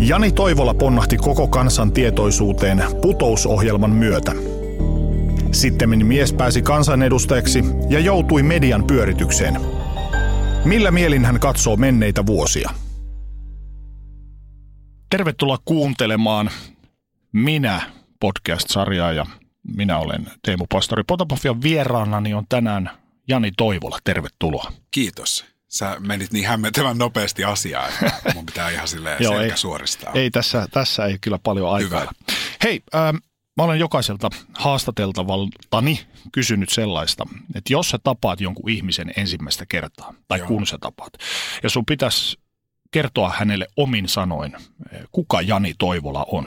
Jani Toivola ponnahti koko kansan tietoisuuteen putousohjelman myötä. Sitten mies pääsi kansanedustajaksi ja joutui median pyöritykseen. Millä mielin hän katsoo menneitä vuosia? Tervetuloa kuuntelemaan Minä podcast-sarjaa ja minä olen Teemu Pastori Potapofian vieraanani on tänään Jani Toivola. Tervetuloa. Kiitos sä menit niin hämmentävän nopeasti asiaan, että mun pitää ihan silleen Joo, ei, suoristaa. Ei tässä, tässä ei kyllä paljon aikaa. Hyvä. Hei, ähm, mä olen jokaiselta haastateltavaltani kysynyt sellaista, että jos sä tapaat jonkun ihmisen ensimmäistä kertaa, tai Joo. kun sä tapaat, ja sun pitäisi kertoa hänelle omin sanoin, eh, kuka Jani Toivola on.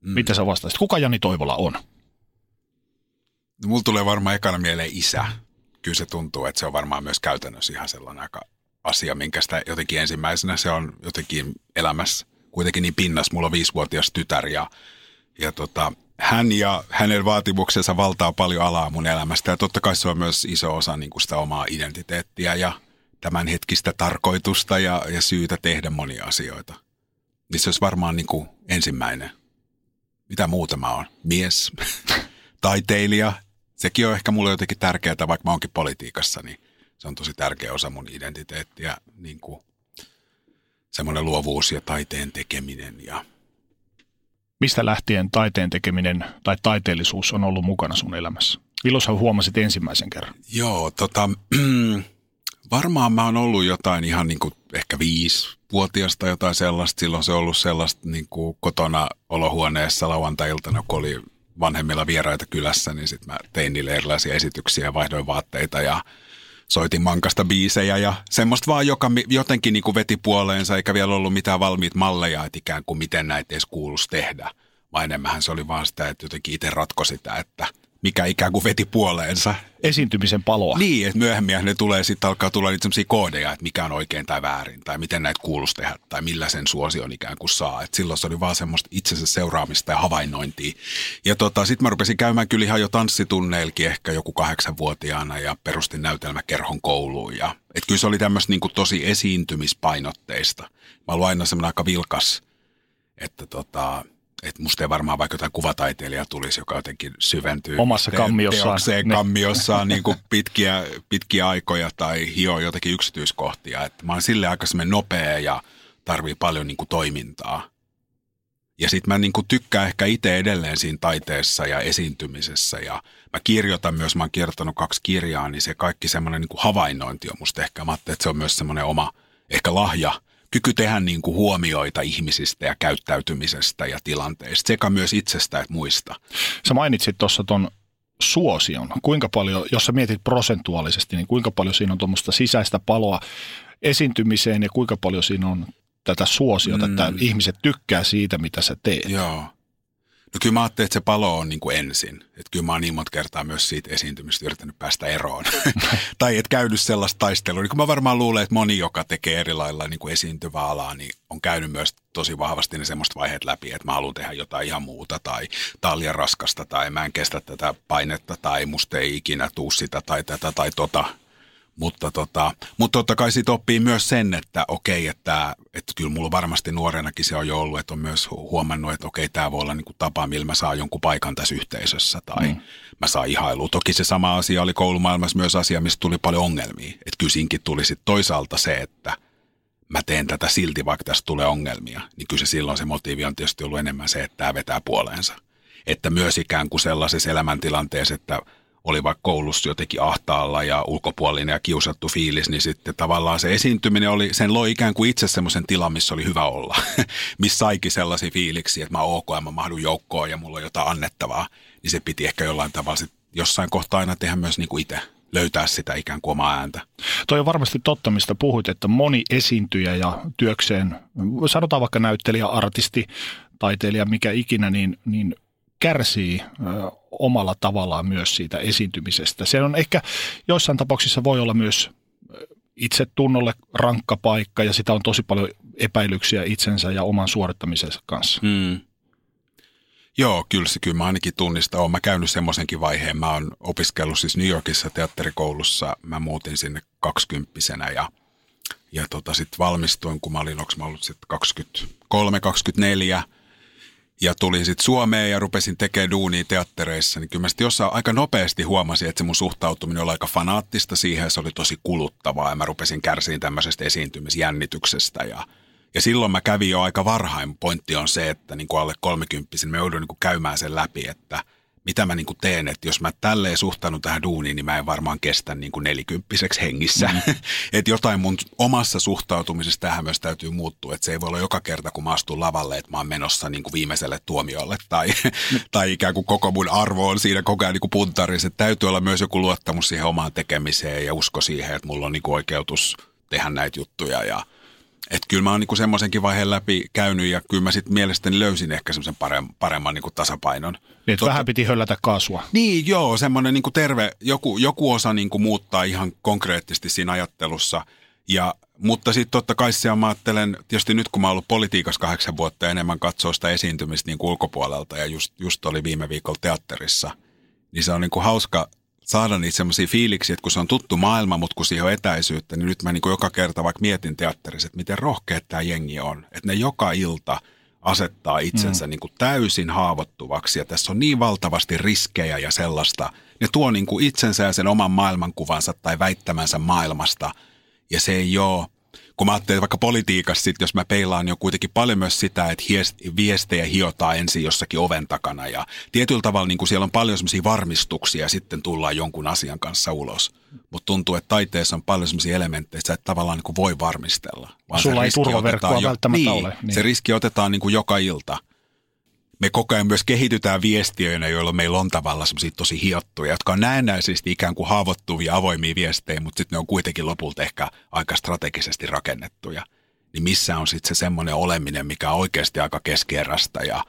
Mm. Mitä sä vastaisit? Kuka Jani Toivola on? No, mulla tulee varmaan ekana mieleen isä. Kyllä se tuntuu, että se on varmaan myös käytännössä ihan sellainen aika asia, minkä sitä jotenkin ensimmäisenä se on jotenkin elämässä kuitenkin niin pinnas. Mulla on viisivuotias tytär ja, ja tota, hän ja hänen vaatimuksensa valtaa paljon alaa mun elämästä. Ja totta kai se on myös iso osa niin kuin sitä omaa identiteettiä ja tämän hetkistä tarkoitusta ja, ja syytä tehdä monia asioita. Niin se olisi varmaan niin kuin ensimmäinen. Mitä muuta mä oon? Mies, taiteilija. Sekin on ehkä mulle jotenkin tärkeää, vaikka mä oonkin politiikassa, niin se on tosi tärkeä osa mun identiteettiä, niin kuin semmoinen luovuus ja taiteen tekeminen. Ja... Mistä lähtien taiteen tekeminen tai taiteellisuus on ollut mukana sun elämässä? Milloin sä huomasit ensimmäisen kerran? Joo, tota, varmaan mä oon ollut jotain ihan niin kuin ehkä viisi-vuotiasta jotain sellaista. Silloin se on ollut sellaista niin kuin kotona olohuoneessa lauantai-iltana, kun oli vanhemmilla vieraita kylässä, niin sitten mä tein niille erilaisia esityksiä ja vaihdoin vaatteita ja soitin mankasta biisejä ja semmoista vaan, joka jotenkin niin kuin veti puoleensa, eikä vielä ollut mitään valmiit malleja, että ikään kuin miten näitä edes kuuluisi tehdä. Vaan enemmän se oli vaan sitä, että jotenkin itse ratko sitä, että – mikä ikään kuin veti puoleensa. Esiintymisen paloa. Niin, että myöhemmin ne tulee sitten alkaa tulla niitä sellaisia koodeja, että mikä on oikein tai väärin, tai miten näitä kuuluisi tehdä, tai millä sen suosion ikään kuin saa. Et silloin se oli vaan semmoista itsensä seuraamista ja havainnointia. Ja tota, sitten mä rupesin käymään kyllä ihan jo tanssitunneilkin ehkä joku kahdeksanvuotiaana ja perustin näytelmäkerhon kouluun. Ja, et kyllä se oli tämmöistä niin tosi esiintymispainotteista. Mä olin aina semmoinen aika vilkas, että tota, että musta ei varmaan vaikka jotain kuvataiteilija tulisi, joka jotenkin syventyy omassa te- kammiossaan, teokseen, kammiossaan niin kuin pitkiä, pitkiä aikoja tai hio jotakin yksityiskohtia. Et mä oon sille aika nopea ja tarvii paljon niin kuin toimintaa. Ja sitten mä niin kuin tykkään ehkä itse edelleen siinä taiteessa ja esiintymisessä ja mä kirjoitan myös, mä oon kirjoittanut kaksi kirjaa, niin se kaikki semmoinen niin havainnointi on musta ehkä, mä että se on myös semmoinen oma ehkä lahja – kyky tehdä niin kuin huomioita ihmisistä ja käyttäytymisestä ja tilanteista, sekä myös itsestä että muista. Sä mainitsit tuossa ton suosion. Kuinka paljon, jos sä mietit prosentuaalisesti, niin kuinka paljon siinä on tuommoista sisäistä paloa esiintymiseen ja kuinka paljon siinä on tätä suosiota, mm. että ihmiset tykkää siitä, mitä sä teet? Joo. No kyllä mä ajattelin, että se palo on niin kuin ensin. Että kyllä mä oon niin monta kertaa myös siitä esiintymistä yrittänyt päästä eroon. tai et käynyt sellaista taistelua. Niin kuin mä varmaan luulen, että moni, joka tekee eri lailla niin kuin esiintyvää alaa, niin on käynyt myös tosi vahvasti ne semmoista vaiheet läpi, että mä haluan tehdä jotain ihan muuta tai tää on liian raskasta tai mä en kestä tätä painetta tai musta ei ikinä tuu sitä tai tätä tai tota. Mutta, tota, mutta totta kai siitä oppii myös sen, että okei, että, että kyllä mulla varmasti nuorenakin se on jo ollut, että on myös huomannut, että okei, tämä voi olla niin kuin tapa, millä mä saan jonkun paikan tässä yhteisössä tai mm. mä saan ihailua. Toki se sama asia oli koulumaailmassa myös asia, mistä tuli paljon ongelmia. Että kyllä siinkin tuli sitten toisaalta se, että mä teen tätä silti, vaikka tästä tulee ongelmia. Niin kyllä se silloin se motiivi on tietysti ollut enemmän se, että tämä vetää puoleensa. Että myös ikään kuin sellaisessa elämäntilanteessa, että oli vaikka koulussa jotenkin ahtaalla ja ulkopuolinen ja kiusattu fiilis, niin sitten tavallaan se esiintyminen oli, sen loi ikään kuin itse semmoisen tilan, missä oli hyvä olla. missä saikin sellaisia fiiliksiä, että mä oon ok mä mahdun joukkoon ja mulla on jotain annettavaa. Niin se piti ehkä jollain tavalla sit jossain kohtaa aina tehdä myös niin kuin itse löytää sitä ikään kuin omaa ääntä. Toi on varmasti totta, mistä puhuit, että moni esiintyjä ja työkseen, sanotaan vaikka näyttelijä, artisti taiteilija, mikä ikinä, niin, niin kärsii omalla tavallaan myös siitä esiintymisestä. Se on ehkä joissain tapauksissa voi olla myös itse tunnolle rankka paikka ja sitä on tosi paljon epäilyksiä itsensä ja oman suorittamisensa kanssa. Mm. Joo, kyllä se kyllä mä ainakin tunnistan. Olen mä käynyt semmoisenkin vaiheen. Mä oon opiskellut siis New Yorkissa teatterikoulussa. Mä muutin sinne kaksikymppisenä ja, ja tota, sitten valmistuin, kun mä olin, onko mä ollut sitten 23-24 ja tulin sitten Suomeen ja rupesin tekemään duunia teattereissa, niin kyllä mä sitten jossain aika nopeasti huomasin, että se mun suhtautuminen oli aika fanaattista siihen, se oli tosi kuluttavaa ja mä rupesin kärsiin tämmöisestä esiintymisjännityksestä ja ja silloin mä kävin jo aika varhain. Pointti on se, että niin kuin alle 30 mä joudun niin kuin käymään sen läpi, että mitä mä niin kuin teen. Että jos mä tälleen suhtaudun tähän duuniin, niin mä en varmaan kestä niin kuin nelikymppiseksi hengissä. Mm. että jotain mun omassa suhtautumisessa tähän myös täytyy muuttua. Että se ei voi olla joka kerta, kun mä astun lavalle, että mä oon menossa niin kuin viimeiselle tuomiolle. Tai, tai ikään kuin koko mun arvo on siinä koko ajan niin kuin puntarissa. Että täytyy olla myös joku luottamus siihen omaan tekemiseen ja usko siihen, että mulla on niin kuin oikeutus tehdä näitä juttuja ja – että kyllä mä oon niinku semmoisenkin vaiheen läpi käynyt ja kyllä mä sitten mielestäni löysin ehkä semmoisen paremman, paremman niinku tasapainon. Niin, että vähän piti höllätä kaasua. Niin, joo, semmoinen niinku terve, joku, joku osa niinku muuttaa ihan konkreettisesti siinä ajattelussa. Ja, mutta sitten totta kai se mä ajattelen, tietysti nyt kun mä oon ollut politiikassa kahdeksan vuotta enemmän katsoa sitä esiintymistä niin ulkopuolelta ja just, just oli viime viikolla teatterissa, niin se on niinku hauska saada niitä semmoisia fiiliksiä, että kun se on tuttu maailma, mutta kun siihen on etäisyyttä, niin nyt mä niin kuin joka kerta vaikka mietin teatterissa, että miten rohkeat tämä jengi on. Että ne joka ilta asettaa itsensä mm. niin kuin täysin haavoittuvaksi ja tässä on niin valtavasti riskejä ja sellaista. Ne tuo niin kuin itsensä ja sen oman maailmankuvansa tai väittämänsä maailmasta ja se ei ole kun mä ajattelen vaikka politiikassa, sit, jos mä peilaan jo kuitenkin paljon myös sitä, että viestejä hiotaan ensin jossakin oven takana ja tietyllä tavalla niin kuin siellä on paljon semmoisia varmistuksia ja sitten tullaan jonkun asian kanssa ulos. Mutta tuntuu, että taiteessa on paljon semmoisia elementtejä, että sä et tavallaan niin kuin voi varmistella. Vaan Sulla ei turvaverkkoa jo, välttämättä niin, ole. Niin. Se riski otetaan niin kuin joka ilta me koko ajan myös kehitytään viestiöinä, joilla meillä on tavallaan semmoisia tosi hiottuja, jotka on näennäisesti ikään kuin haavoittuvia avoimia viestejä, mutta sitten ne on kuitenkin lopulta ehkä aika strategisesti rakennettuja. Niin missä on sitten se semmoinen oleminen, mikä on oikeasti aika keskeerästä ja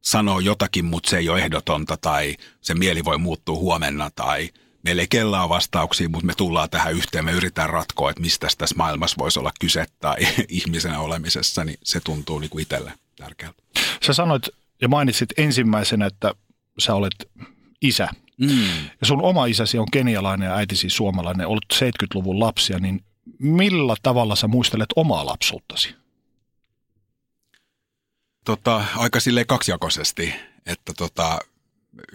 sanoo jotakin, mutta se ei ole ehdotonta tai se mieli voi muuttua huomenna tai meillä ei kellään vastauksia, mutta me tullaan tähän yhteen, me yritetään ratkoa, että mistä tässä maailmassa voisi olla kyse tai ihmisenä olemisessa, niin se tuntuu niin kuin itselle tärkeältä. Sä sanoit ja mainitsit ensimmäisenä, että sä olet isä. Mm. Ja sun oma isäsi on kenialainen ja äitisi suomalainen, olet 70-luvun lapsia, niin millä tavalla sä muistelet omaa lapsuuttasi? Tota, aika silleen kaksijakoisesti, että tota,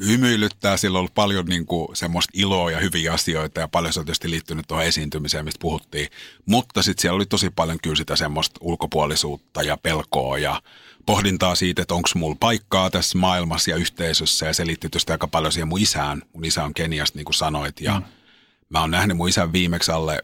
hymyilyttää, sillä on ollut paljon niin kuin, semmoista iloa ja hyviä asioita ja paljon se on tietysti liittynyt tuohon esiintymiseen, mistä puhuttiin. Mutta sitten siellä oli tosi paljon kyllä sitä semmoista ulkopuolisuutta ja pelkoa ja pohdintaa siitä, että onko mulla paikkaa tässä maailmassa ja yhteisössä. Ja se liittyy tietysti aika paljon siihen mun isään. Mun isä on Keniasta, niin kuin sanoit. Ja mm. mä oon nähnyt mun isän viimeksi alle,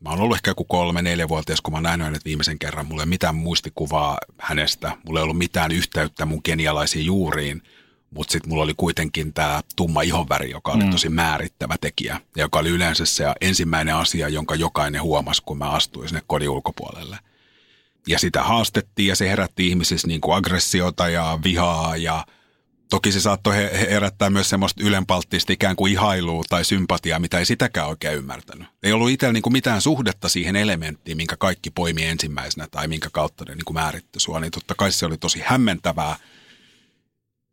mä oon ollut ehkä joku kolme, neljä vuotias, kun mä oon nähnyt hänet viimeisen kerran. Mulla ei mitään muistikuvaa hänestä. Mulla ei ollut mitään yhteyttä mun kenialaisiin juuriin. Mutta sitten mulla oli kuitenkin tämä tumma ihonväri, joka oli mm. tosi määrittävä tekijä. Ja joka oli yleensä se ensimmäinen asia, jonka jokainen huomasi, kun mä astuin sinne kodin ulkopuolelle – ja sitä haastettiin ja se herätti ihmisissä niin kuin aggressiota ja vihaa ja toki se saattoi herättää myös semmoista ylenpalttista ikään kuin ihailua tai sympatiaa, mitä ei sitäkään oikein ymmärtänyt. Ei ollut itsellä niin kuin mitään suhdetta siihen elementtiin, minkä kaikki poimi ensimmäisenä tai minkä kautta ne niin kuin määritti sua, niin totta kai se oli tosi hämmentävää –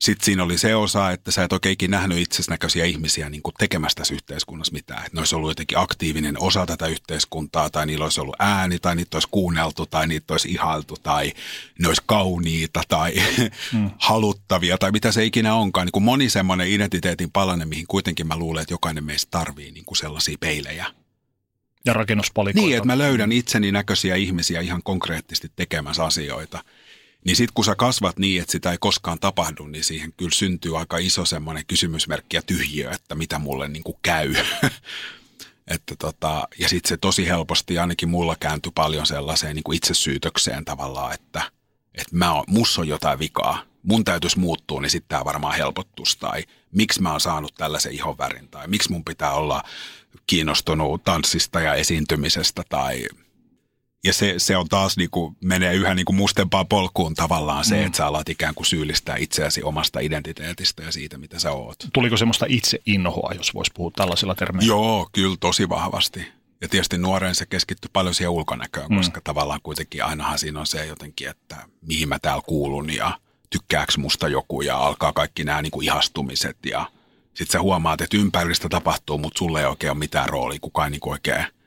sitten siinä oli se osa, että sä et oikein nähnyt itsesnäköisiä ihmisiä niin kuin tekemässä tässä yhteiskunnassa mitään. Että ne olisi ollut jotenkin aktiivinen osa tätä yhteiskuntaa, tai niillä olisi ollut ääni, tai niitä olisi kuunneltu, tai niitä olisi ihailtu, tai ne olisi kauniita, tai mm. haluttavia, tai mitä se ikinä onkaan. Niin kuin moni semmoinen identiteetin palanen, mihin kuitenkin mä luulen, että jokainen meistä tarvii niin kuin sellaisia peilejä. Ja rakennuspalikoita. Niin, että mä löydän itseni näköisiä ihmisiä ihan konkreettisesti tekemässä asioita – niin sitten kun sä kasvat niin, että sitä ei koskaan tapahdu, niin siihen kyllä syntyy aika iso semmoinen kysymysmerkki ja tyhjiö, että mitä mulle niin kuin käy. että tota, ja sitten se tosi helposti, ainakin mulla kääntyi paljon sellaiseen niin kuin itsesyytökseen tavallaan, että, että mä oon, mussa on jotain vikaa, mun täytyisi muuttua, niin sitten tämä varmaan helpottus. Tai miksi mä oon saanut tällaisen ihonvärin, tai miksi mun pitää olla kiinnostunut tanssista ja esiintymisestä, tai ja se, se on taas niin kuin, menee yhä niin kuin mustempaan polkuun tavallaan se, mm. että sä alat ikään kuin syyllistää itseäsi omasta identiteetistä ja siitä, mitä sä oot. Tuliko semmoista itse inhoa, jos voisi puhua tällaisilla termeillä? Joo, kyllä tosi vahvasti. Ja tietysti nuoren se keskittyy paljon siihen ulkonäköön, mm. koska tavallaan kuitenkin ainahan siinä on se jotenkin, että mihin mä täällä kuulun ja tykkääks musta joku ja alkaa kaikki nämä niin kuin ihastumiset ja sitten sä huomaat, että ympäristä tapahtuu, mutta sulle ei oikein ole mitään roolia, kukaan ei niin oikein –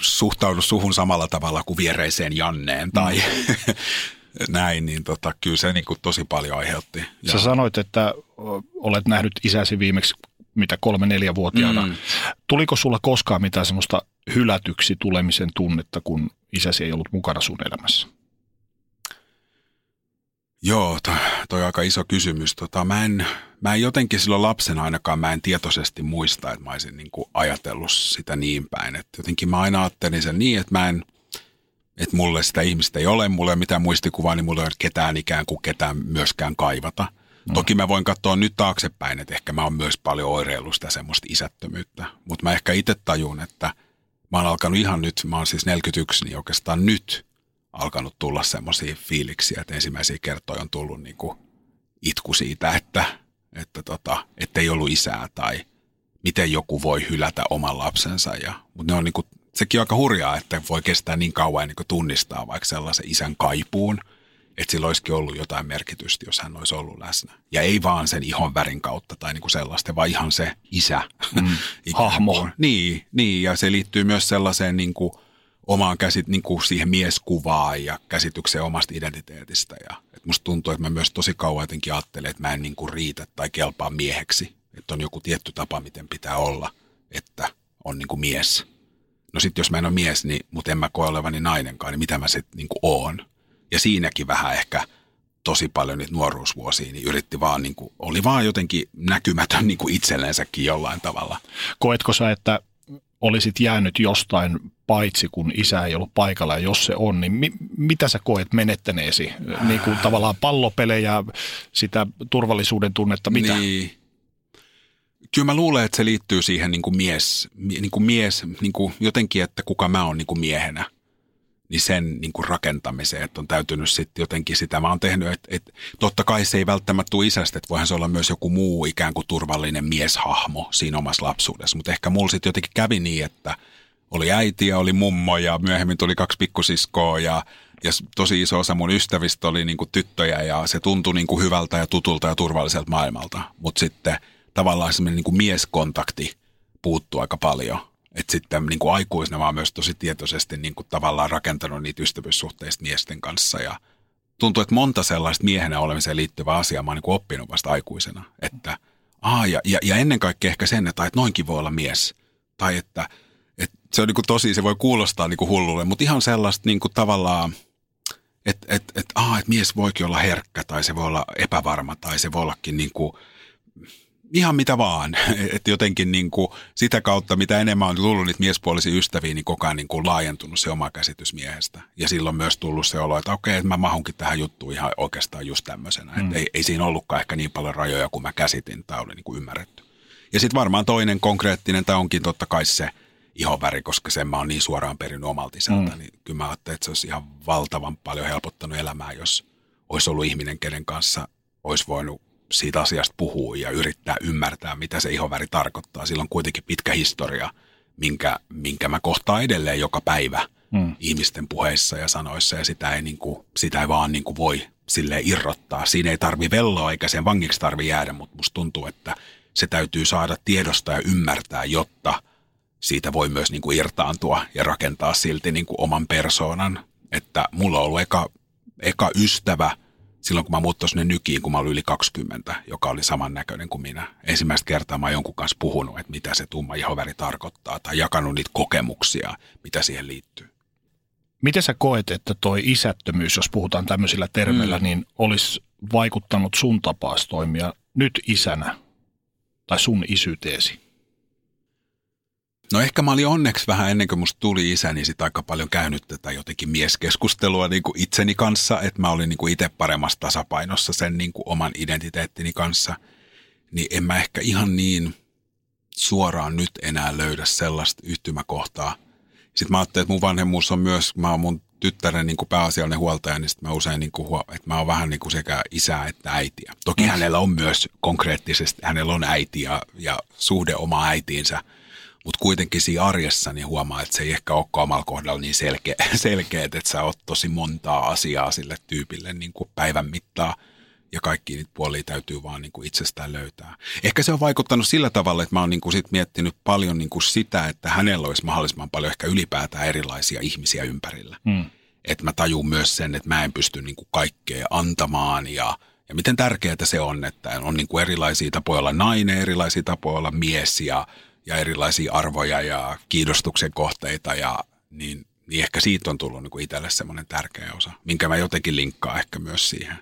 suhtaudu suhun samalla tavalla kuin viereiseen Janneen tai mm. näin, niin tota, kyllä se niin kuin tosi paljon aiheutti. Sä ja... sanoit, että olet nähnyt isäsi viimeksi mitä kolme-neljä vuotiaana. Mm. Tuliko sulla koskaan mitään semmoista hylätyksi tulemisen tunnetta, kun isäsi ei ollut mukana sun elämässä? Joo, toi, toi on aika iso kysymys. Tota, mä, en, mä en jotenkin silloin lapsena ainakaan, mä en tietoisesti muista, että mä olisin niin kuin ajatellut sitä niin päin. Et jotenkin mä aina ajattelin sen niin, että mä en, että mulle sitä ihmistä ei ole, mulle ei ole mitään muistikuvaa, niin mulle ei ole ketään ikään kuin ketään myöskään kaivata. Mm. Toki mä voin katsoa nyt taaksepäin, että ehkä mä oon myös paljon oireillut sitä semmoista isättömyyttä. Mutta mä ehkä itse tajun, että mä oon alkanut ihan nyt, mä oon siis 41, niin oikeastaan nyt – alkanut tulla semmoisia fiiliksiä, että ensimmäisiä kertoja on tullut niin kuin itku siitä, että, että tota, ei ollut isää tai miten joku voi hylätä oman lapsensa. Ja, mutta ne on niin kuin, sekin on aika hurjaa, että voi kestää niin kauan niin kuin tunnistaa vaikka sellaisen isän kaipuun, että sillä olisikin ollut jotain merkitystä, jos hän olisi ollut läsnä. Ja ei vaan sen ihon värin kautta tai niin kuin sellaista, vaan ihan se isä. Mm, hahmo. Niin, niin, ja se liittyy myös sellaiseen niin kuin – omaan käsit, niin kuin siihen mieskuvaan ja käsitykseen omasta identiteetistä. Ja, että musta tuntuu, että mä myös tosi kauan jotenkin ajattelen, että mä en niin kuin riitä tai kelpaa mieheksi. Että on joku tietty tapa, miten pitää olla, että on niin kuin mies. No sitten jos mä en ole mies, niin, mutta en mä koe olevani nainenkaan, niin mitä mä sitten niin oon. Ja siinäkin vähän ehkä tosi paljon niitä nuoruusvuosia, niin yritti vaan, niin kuin, oli vaan jotenkin näkymätön niin kuin itselleensäkin jollain tavalla. Koetko sä, että olisit jäänyt jostain paitsi, kun isä ei ollut paikalla, ja jos se on, niin mi- mitä sä koet menettäneesi? Niin kuin tavallaan pallopelejä, sitä turvallisuuden tunnetta, mitä? Niin. Kyllä mä luulen, että se liittyy siihen niin kuin mies, niin kuin mies niin kuin jotenkin, että kuka mä oon niin kuin miehenä niin sen niin kuin rakentamiseen, että on täytynyt sitten jotenkin sitä. Mä oon tehnyt, että, että totta kai se ei välttämättä tule isästä, että voihan se olla myös joku muu ikään kuin turvallinen mieshahmo siinä omassa lapsuudessa. Mutta ehkä mulla sitten jotenkin kävi niin, että oli äiti ja oli mummo ja myöhemmin tuli kaksi pikkusiskoa ja ja tosi iso osa mun ystävistä oli niin kuin tyttöjä ja se tuntui niin kuin hyvältä ja tutulta ja turvalliselta maailmalta. Mutta sitten tavallaan semmoinen niin kuin mieskontakti puuttuu aika paljon. Että sitten niin kuin aikuisena mä oon myös tosi tietoisesti niin kuin tavallaan rakentanut niitä ystävyyssuhteista miesten kanssa ja tuntuu, että monta sellaista miehenä olemiseen liittyvää asiaa mä oon niin kuin oppinut vasta aikuisena. Että, aa, ja, ja, ja ennen kaikkea ehkä sen, että, että noinkin voi olla mies. Tai että se on niin kuin tosi, se voi kuulostaa niin kuin hullulle, mutta ihan sellaista niin kuin tavallaan, että, että, että, aa, että mies voikin olla herkkä tai se voi olla epävarma tai se voi ollakin niin kuin, ihan mitä vaan. Että jotenkin niin kuin sitä kautta, mitä enemmän on tullut niitä miespuolisia ystäviä, niin koko ajan niin kuin laajentunut se oma käsitys miehestä. Ja silloin myös tullut se olo, että okei, että mä mahunkin tähän juttuun ihan oikeastaan just tämmöisenä. Mm. Että ei, ei siinä ollutkaan ehkä niin paljon rajoja kuin mä käsitin tai oli niin kuin ymmärretty. Ja sitten varmaan toinen konkreettinen, tämä onkin totta kai se ihoväri, koska sen mä oon niin suoraan perinnyt omalta isältä, mm. niin kyllä mä ajattelin, että se olisi ihan valtavan paljon helpottanut elämää, jos olisi ollut ihminen, kenen kanssa olisi voinut siitä asiasta puhuu ja yrittää ymmärtää, mitä se ihoväri tarkoittaa. Sillä on kuitenkin pitkä historia, minkä, minkä mä kohtaan edelleen joka päivä mm. ihmisten puheissa ja sanoissa, ja sitä ei, niin kuin, sitä ei vaan niin kuin voi sille irrottaa. Siinä ei tarvi velloa eikä sen vangiksi tarvi jäädä, mutta musta tuntuu, että se täytyy saada tiedosta ja ymmärtää, jotta siitä voi myös niin kuin irtaantua ja rakentaa silti niin kuin oman persoonan. Että mulla on ollut eka, eka ystävä – silloin kun mä muuttoin sinne nykiin, kun mä olin yli 20, joka oli samannäköinen kuin minä. Ensimmäistä kertaa mä oon jonkun kanssa puhunut, että mitä se tumma ihoväri tarkoittaa, tai jakanut niitä kokemuksia, mitä siihen liittyy. Miten sä koet, että toi isättömyys, jos puhutaan tämmöisillä termeillä, mm. niin olisi vaikuttanut sun tapaas toimia nyt isänä tai sun isyyteesi? No ehkä mä olin onneksi vähän ennen kuin musta tuli isä, niin sit aika paljon käynyt tätä jotenkin mieskeskustelua niin kuin itseni kanssa, että mä olin niin kuin itse paremmassa tasapainossa sen niin kuin oman identiteettini kanssa. Niin en mä ehkä ihan niin suoraan nyt enää löydä sellaista yhtymäkohtaa. Sitten mä ajattelin, että mun vanhemmuus on myös, mä oon mun tyttären niin kuin pääasiallinen huoltaja, niin sitten mä usein, niin kuin, että mä oon vähän niin kuin sekä isää että äitiä. Toki mm. hänellä on myös konkreettisesti, hänellä on äiti ja, ja suhde oma äitiinsä, mutta kuitenkin siinä arjessa niin huomaa, että se ei ehkä ole omalla kohdalla niin selkeä, selkeä, että sä oot tosi montaa asiaa sille tyypille niin kuin päivän mittaa – ja kaikki niitä puolia täytyy vaan niin kuin itsestään löytää. Ehkä se on vaikuttanut sillä tavalla, että mä oon niin kuin sit miettinyt paljon niin kuin sitä, että hänellä olisi mahdollisimman paljon ehkä ylipäätään erilaisia ihmisiä ympärillä. Mm. Että mä tajun myös sen, että mä en pysty niin kuin kaikkea antamaan ja, ja miten tärkeää se on, että on niin kuin erilaisia tapoja olla nainen, erilaisia tapoja olla mies ja, ja erilaisia arvoja ja kiinnostuksen kohteita ja niin, niin ehkä siitä on tullut niin itselle semmoinen tärkeä osa, minkä mä jotenkin linkkaan ehkä myös siihen.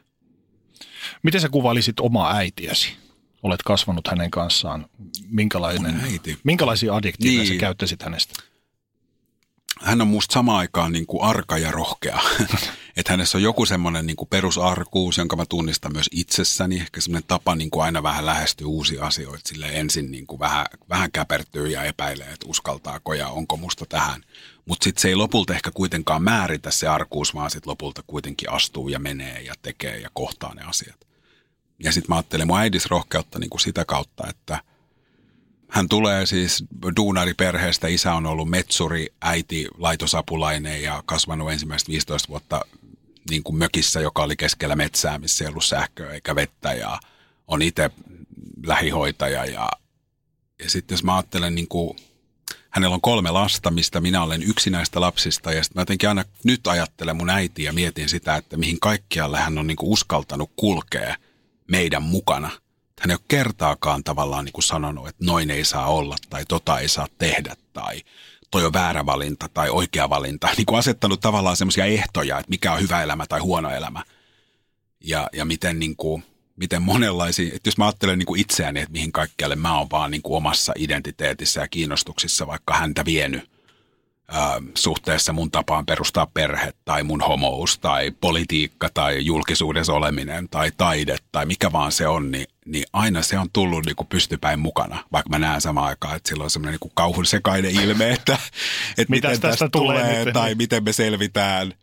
Miten sä kuvailisit omaa äitiäsi? Olet kasvanut hänen kanssaan. Minkälainen, äiti. Minkälaisia adjektiiveja niin. sä käyttäisit hänestä? Hän on musta samaan aikaan niin kuin arka ja rohkea. että hänessä on joku semmoinen niin perusarkuus, jonka mä tunnistan myös itsessäni. Ehkä semmoinen tapa niin kuin aina vähän lähestyä uusia asioita. Sille ensin niin kuin vähän, vähän käpertyy ja epäilee, että uskaltaako ja onko musta tähän. Mutta sitten se ei lopulta ehkä kuitenkaan määritä se arkuus, vaan sitten lopulta kuitenkin astuu ja menee ja tekee ja kohtaa ne asiat. Ja sitten mä ajattelen mun äidis rohkeutta niin kuin sitä kautta, että hän tulee siis duunariperheestä. Isä on ollut metsuri, äiti laitosapulainen ja kasvanut ensimmäiset 15 vuotta niin kuin mökissä, joka oli keskellä metsää, missä ei ollut sähköä eikä vettä ja on itse lähihoitaja. Ja, ja sitten jos mä ajattelen niin kuin hänellä on kolme lasta, mistä minä olen yksi näistä lapsista. Ja sitten mä jotenkin aina nyt ajattelen mun äitiä ja mietin sitä, että mihin kaikkialle hän on niin kuin uskaltanut kulkea meidän mukana. Hän ei ole kertaakaan tavallaan niin kuin sanonut, että noin ei saa olla tai tota ei saa tehdä tai toi on väärä valinta tai oikea valinta. Niin kuin asettanut tavallaan semmoisia ehtoja, että mikä on hyvä elämä tai huono elämä. Ja, ja miten niin kuin, miten monenlaisia, että jos mä ajattelen niin kuin itseäni, että mihin kaikkialle mä oon vaan niin kuin omassa identiteetissä ja kiinnostuksissa vaikka häntä vienyt ää, suhteessa mun tapaan perustaa perhe tai mun homous tai politiikka tai julkisuudessa oleminen tai taide tai mikä vaan se on, niin, niin aina se on tullut niin kuin pystypäin mukana, vaikka mä näen samaan aikaan, että sillä on semmoinen niin kauhun sekainen ilme, että, että miten tästä, tästä tulee, tulee tai miten me selvitään,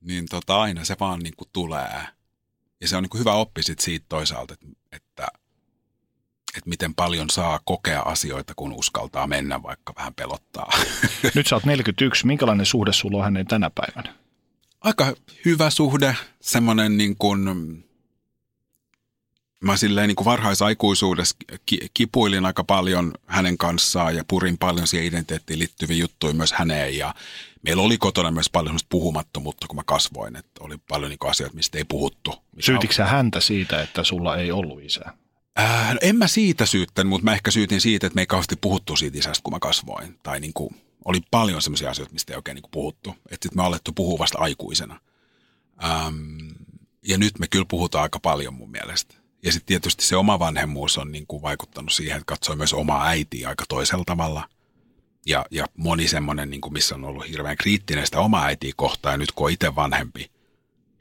niin tota, aina se vaan niin kuin tulee. Ja se on niin kuin hyvä oppi sit siitä toisaalta, että, että, että miten paljon saa kokea asioita, kun uskaltaa mennä, vaikka vähän pelottaa. Nyt sä oot 41. Minkälainen suhde sulla on hänen tänä päivänä? Aika hyvä suhde. Semmoinen niin kuin, mä silleen niin kuin varhaisaikuisuudessa kipuilin aika paljon hänen kanssaan ja purin paljon siihen identiteettiin liittyviä juttuja myös häneen ja meillä oli kotona myös paljon puhumattomuutta, kun mä kasvoin, että oli paljon niin asioita, mistä ei puhuttu. Syytitkö sä häntä siitä, että sulla ei ollut isää? Äh, no en mä siitä syyttänyt, mutta mä ehkä syytin siitä, että me ei kauheasti puhuttu siitä isästä, kun mä kasvoin. Tai niin kuin, oli paljon sellaisia asioita, mistä ei oikein niin kuin puhuttu. Että sitten me alettu puhua vasta aikuisena. Ähm, ja nyt me kyllä puhutaan aika paljon mun mielestä. Ja sitten tietysti se oma vanhemmuus on niin kuin vaikuttanut siihen, että katsoi myös omaa äitiä aika toisella tavalla – ja, ja moni semmoinen, niin kuin missä on ollut hirveän kriittinen sitä omaa äitiä kohtaan, ja nyt kun on itse vanhempi,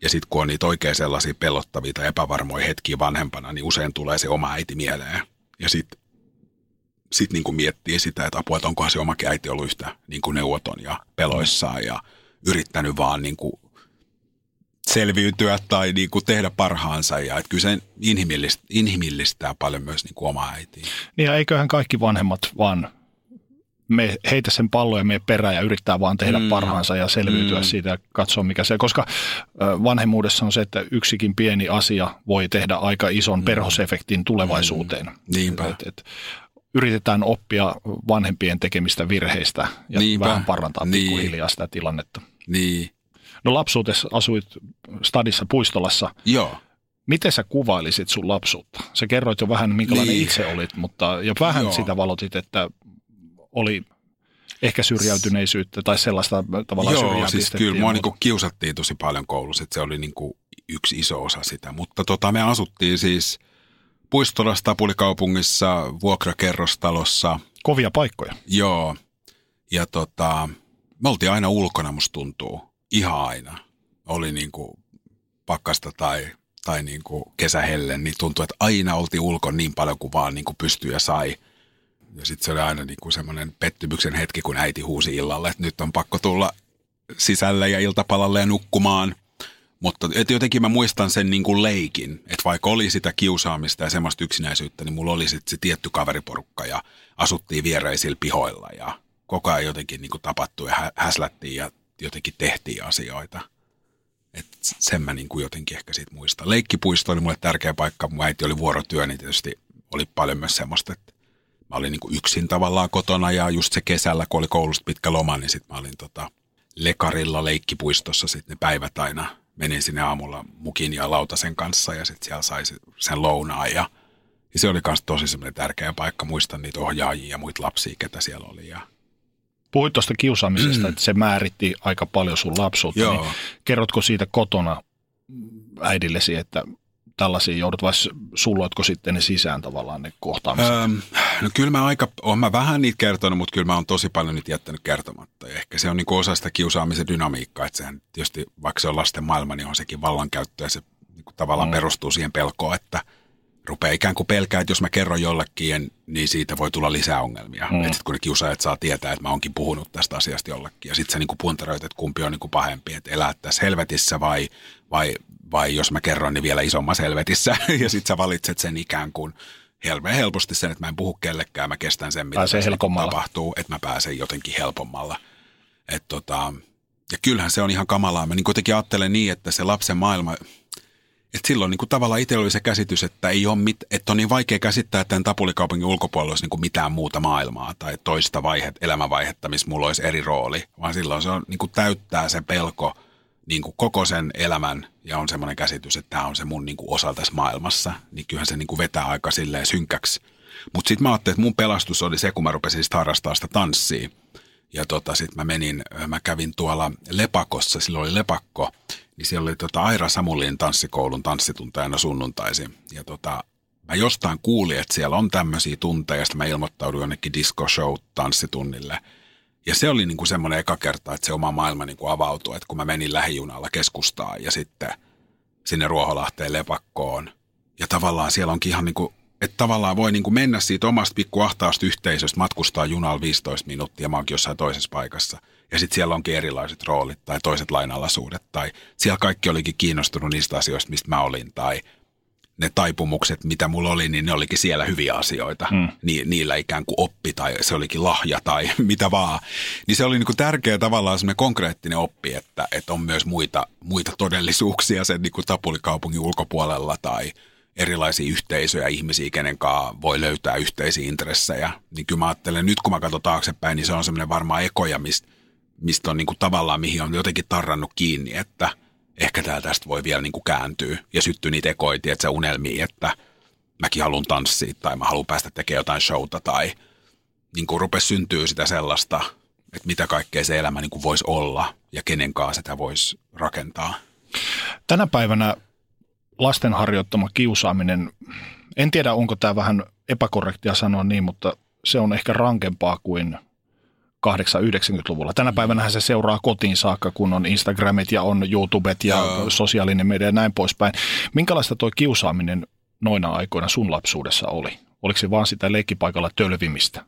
ja sitten kun on niitä oikein sellaisia pelottavia tai epävarmoja hetkiä vanhempana, niin usein tulee se oma äiti mieleen. Ja sitten sit niin miettii sitä, että apua, että onkohan se omakin äiti ollut yhtä niin kuin neuvoton ja peloissaan ja yrittänyt vaan niin kuin selviytyä tai niin kuin tehdä parhaansa. Ja että kyllä se inhimillistää, inhimillistää paljon myös niin kuin omaa äitiä. Niin ja eiköhän kaikki vanhemmat vaan me heitä sen pallon ja me perään ja yrittää vaan tehdä mm. parhaansa ja selviytyä mm. siitä ja katsoa mikä se, koska vanhemmuudessa on se, että yksikin pieni asia voi tehdä aika ison mm. perhosefektin tulevaisuuteen. Mm. Niinpä. Et, et, yritetään oppia vanhempien tekemistä virheistä ja Niinpä. vähän parantaa niin. pikkuhiljaa sitä tilannetta. Niin. No lapsuutessa asuit stadissa Puistolassa. Joo. Miten sä kuvailisit sun lapsuutta? Sä kerroit jo vähän, minkälainen niin. itse olit, mutta ja vähän Joo. sitä valotit, että oli ehkä syrjäytyneisyyttä tai sellaista tavallaan Joo, siis kyllä mua niin kiusattiin tosi paljon koulussa, että se oli niin kuin yksi iso osa sitä. Mutta tota, me asuttiin siis Puistolassa, Tapulikaupungissa, vuokrakerrostalossa. Kovia paikkoja. Joo. Ja tota, me oltiin aina ulkona, musta tuntuu. Ihan aina. Oli niin kuin pakkasta tai, tai niin kuin kesähelle, niin tuntui, että aina oltiin ulkona niin paljon kuin vaan niin kuin pystyi ja sai – Ja sitten se oli aina niin kuin semmoinen pettymyksen hetki, kun äiti huusi illalle, että nyt on pakko tulla sisälle ja iltapalalle ja nukkumaan. Mutta et jotenkin mä muistan sen niin kuin leikin, että vaikka oli sitä kiusaamista ja semmoista yksinäisyyttä, niin mulla oli sitten se tietty kaveriporukka ja asuttiin viereisillä pihoilla ja koko ajan jotenkin niin kuin ja häslättiin ja jotenkin tehtiin asioita. Et sen mä niin kuin jotenkin ehkä siitä muistan. Leikkipuisto oli mulle tärkeä paikka. Mun äiti oli vuorotyö, niin tietysti oli paljon myös semmoista, että mä olin niin kuin yksin tavallaan kotona ja just se kesällä, kun oli koulusta pitkä loma, niin sitten mä olin tota lekarilla leikkipuistossa sitten ne päivät aina. Menin sinne aamulla mukin ja lautasen kanssa ja sitten siellä sai sen lounaan ja, ja se oli myös tosi semmoinen tärkeä paikka. Muistan niitä ohjaajia ja muita lapsia, ketä siellä oli ja Puhuit tuosta kiusaamisesta, mm. että se määritti aika paljon sun lapsuutta. Joo. Niin kerrotko siitä kotona äidillesi, että tällaisia joudut vai sulloitko sitten ne sisään tavallaan ne kohtaamiset? Öö, no kyllä mä aika, olen mä vähän niitä kertonut, mutta kyllä mä oon tosi paljon niitä jättänyt kertomatta. Ja ehkä se on niin osa sitä kiusaamisen dynamiikkaa, että sehän tietysti vaikka se on lasten maailma, niin on sekin vallankäyttö ja se niin tavallaan mm. perustuu siihen pelkoon, että – rupeaa ikään kuin pelkää, että jos mä kerron jollekin, niin siitä voi tulla lisää ongelmia. Mm. Että kun ne kiusaajat saa tietää, että mä oonkin puhunut tästä asiasta jollekin. Ja sitten sä niin puntaroit, että kumpi on niin kuin pahempi, että elää tässä helvetissä vai, vai, vai jos mä kerron, niin vielä isommassa helvetissä. ja sitten sä valitset sen ikään kuin helposti sen, että mä en puhu kellekään, mä kestän sen, mitä se tapahtuu, että mä pääsen jotenkin helpommalla. Et tota, ja kyllähän se on ihan kamalaa. Mä niin kuitenkin ajattelen niin, että se lapsen maailma, et silloin niin kuin tavallaan itsellä oli se käsitys, että, ei ole mit, että on niin vaikea käsittää, että tämän Tapulikaupungin ulkopuolella olisi niin kuin mitään muuta maailmaa tai toista vaihet, elämänvaihetta, missä mulla olisi eri rooli, vaan silloin se on, niin kuin täyttää se pelko niin kuin koko sen elämän ja on semmoinen käsitys, että tämä on se mun niin kuin osa tässä maailmassa, niin kyllähän se niin kuin vetää aika silleen synkäksi. Mutta sitten mä ajattelin, että mun pelastus oli se, kun mä rupesin sitä harrastaa sitä tanssia. Ja tota, sitten mä menin, mä kävin tuolla Lepakossa, silloin oli Lepakko, niin siellä oli tota Aira Samulin tanssikoulun tanssituntajana sunnuntaisin. Ja tota, mä jostain kuulin, että siellä on tämmöisiä tunteja, ja mä ilmoittauduin jonnekin disco show tanssitunnille. Ja se oli niinku semmoinen eka kerta, että se oma maailma niinku avautui, että kun mä menin lähijunalla keskustaan ja sitten sinne Ruoholahteen lepakkoon. Ja tavallaan siellä onkin ihan niinku, että tavallaan voi niinku mennä siitä omasta pikku ahtaasta yhteisöstä, matkustaa junalla 15 minuuttia, mä oonkin jossain toisessa paikassa – ja sitten siellä onkin erilaiset roolit tai toiset lainalaisuudet. Tai siellä kaikki olikin kiinnostunut niistä asioista, mistä mä olin. Tai ne taipumukset, mitä mulla oli, niin ne olikin siellä hyviä asioita. Hmm. Ni, niillä ikään kuin oppi tai se olikin lahja tai mitä vaan. Niin se oli niin kuin tärkeä tavallaan semmoinen konkreettinen oppi, että, että on myös muita, muita todellisuuksia sen niin kuin Tapulikaupungin ulkopuolella tai erilaisia yhteisöjä, ihmisiä, kenen kanssa voi löytää yhteisiä intressejä. Niin kyllä mä ajattelen, nyt kun mä katson taaksepäin, niin se on semmoinen varmaan ekoja, mistä mistä on niin kuin tavallaan, mihin on jotenkin tarrannut kiinni, että ehkä tää tästä voi vielä niin kuin kääntyä. Ja syttyy niitä ekoitia, että se unelmii, että mäkin haluan tanssia tai mä haluan päästä tekemään jotain showta tai niin kuin rupesi syntyy sitä sellaista, että mitä kaikkea se elämä niin kuin voisi olla ja kenen kanssa sitä voisi rakentaa. Tänä päivänä lasten harjoittama kiusaaminen, en tiedä onko tämä vähän epäkorrektia sanoa niin, mutta se on ehkä rankempaa kuin 80-90-luvulla. Tänä päivänä se seuraa kotiin saakka, kun on Instagramit ja on YouTubet ja Joo. sosiaalinen media ja näin poispäin. Minkälaista tuo kiusaaminen noina aikoina sun lapsuudessa oli? Oliko se vaan sitä leikkipaikalla tölvimistä?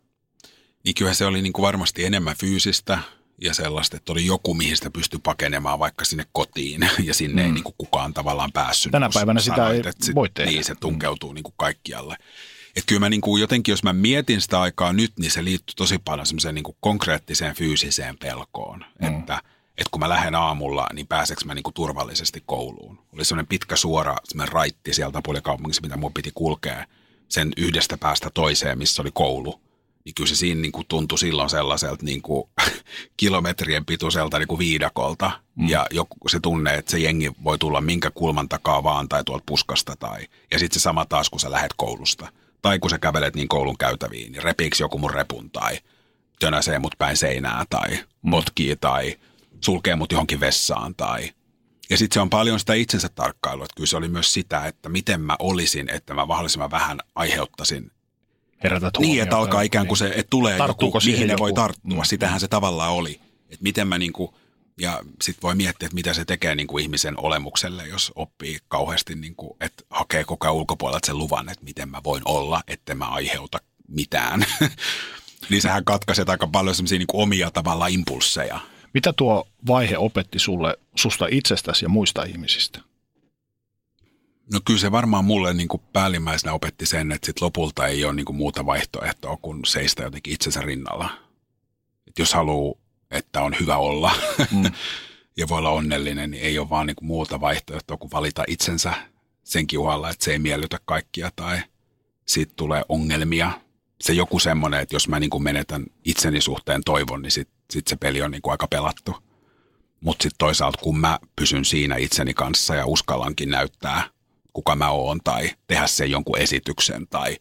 Niin kyllä se oli niin kuin varmasti enemmän fyysistä ja sellaista, että oli joku, mihin sitä pystyi pakenemaan vaikka sinne kotiin ja sinne mm. ei niin kuin kukaan tavallaan päässyt. Tänä päivänä sitä sanoit, ei sit, voi tehdä. Niin, se tunkeutuu mm. niin kuin kaikkialle. Että kyllä mä niin kuin jotenkin, jos mä mietin sitä aikaa nyt, niin se liittyy tosi paljon semmoiseen niin kuin konkreettiseen fyysiseen pelkoon. Mm. Että, että kun mä lähden aamulla, niin pääseekö mä niin kuin turvallisesti kouluun. Oli semmoinen pitkä suora semmoinen raitti sieltä puolikaupungissa, mitä mun piti kulkea sen yhdestä päästä toiseen, missä oli koulu. Niin kyllä se siinä niin kuin tuntui silloin sellaiselta niin kuin kilometrien pituiselta niin kuin viidakolta. Mm. Ja joku, se tunne, että se jengi voi tulla minkä kulman takaa vaan tai tuolta puskasta. Tai, ja sitten se sama taas, kun sä lähet koulusta tai kun sä kävelet niin koulun käytäviin, niin repiiksi joku mun repun tai tönäsee mut päin seinää tai motkii tai sulkee mut johonkin vessaan tai ja sitten se on paljon sitä itsensä tarkkailua, että kyllä se oli myös sitä, että miten mä olisin, että mä mahdollisimman vähän aiheuttaisin Herätät Niin, että alkaa ikään kuin se, että tulee Tarttuuko joku, mihin ne voi tarttua. Mm. Sitähän se tavallaan oli. Että miten mä niin kuin ja sitten voi miettiä, että mitä se tekee niin kuin ihmisen olemukselle, jos oppii kauheasti, niin kuin, että hakee koko ajan ulkopuolelta sen luvan, että miten mä voin olla, että mä aiheuta mitään. niin sähän katkaiset aika paljon semmoisia niin omia tavallaan impulseja. Mitä tuo vaihe opetti sulle susta itsestäsi ja muista ihmisistä? No kyllä se varmaan mulle niin kuin päällimmäisenä opetti sen, että sit lopulta ei ole niin kuin muuta vaihtoehtoa kuin seistä jotenkin itsensä rinnalla. Et jos haluaa, että on hyvä olla mm. ja voi olla onnellinen, niin ei ole vaan niin kuin muuta vaihtoehtoa kuin valita itsensä senkin uhalla, että se ei miellytä kaikkia tai siitä tulee ongelmia. Se joku semmoinen, että jos mä niin kuin menetän itseni suhteen toivon, niin sitten sit se peli on niin kuin aika pelattu. Mutta sitten toisaalta kun mä pysyn siinä itseni kanssa ja uskallankin näyttää, kuka mä oon tai tehdä sen jonkun esityksen tai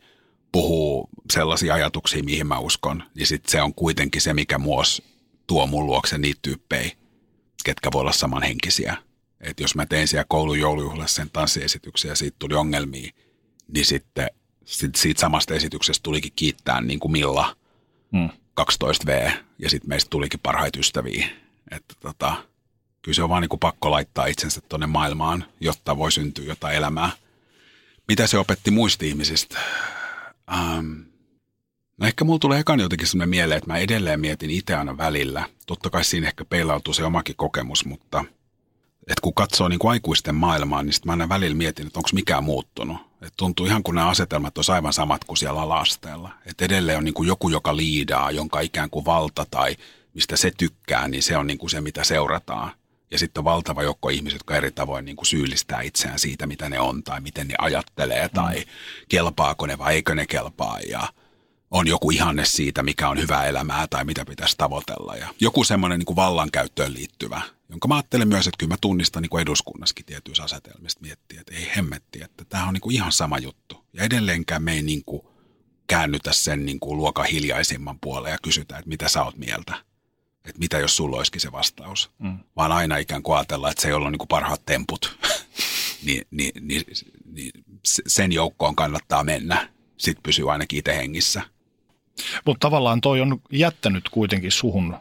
puhuu sellaisia ajatuksia, mihin mä uskon, niin sit se on kuitenkin se, mikä muos tuo mun luokse niitä tyyppejä, ketkä voi olla samanhenkisiä. Et jos mä tein siellä koulun joulujuhlassa sen tanssiesityksen ja siitä tuli ongelmia, niin sitten sit siitä samasta esityksestä tulikin kiittää niin kuin Milla hmm. 12V ja sitten meistä tulikin parhaita ystäviä. Että tota, kyllä se on vaan niin kuin pakko laittaa itsensä tuonne maailmaan, jotta voi syntyä jotain elämää. Mitä se opetti muista ihmisistä? Ähm, no ehkä mulla tulee ekan jotenkin sellainen mieleen, että mä edelleen mietin itse aina välillä. Totta kai siinä ehkä peilautuu se omakin kokemus, mutta että kun katsoo niin kuin aikuisten maailmaa, niin sitten mä aina välillä mietin, että onko mikään muuttunut. Et tuntuu ihan kuin nämä asetelmat on aivan samat kuin siellä alasteella. Että edelleen on niin kuin joku, joka liidaa, jonka ikään kuin valta tai mistä se tykkää, niin se on niin kuin se, mitä seurataan. Ja sitten on valtava joukko ihmisiä, jotka eri tavoin niin kuin syyllistää itseään siitä, mitä ne on tai miten ne ajattelee tai mm. kelpaako ne vai eikö ne kelpaa ja on joku ihanne siitä, mikä on hyvää elämää tai mitä pitäisi tavoitella. Ja joku semmoinen niin kuin vallankäyttöön liittyvä, jonka mä ajattelen myös, että kyllä mä tunnistan niin kuin eduskunnassakin tietyissä asetelmista miettiä, että ei hemmetti, että tämä on niin kuin ihan sama juttu. Ja edelleenkään me ei niin kuin käännytä sen niin kuin luokan hiljaisimman puoleen ja kysytä, että mitä sä oot mieltä että mitä jos sulla olisikin se vastaus. Mm. Vaan aina ikään kuin ajatella, että se, jolla on niin kuin parhaat temput, niin, niin, niin, niin sen joukkoon kannattaa mennä. Sitten pysyy ainakin itse hengissä. Mutta tavallaan toi on jättänyt kuitenkin suhun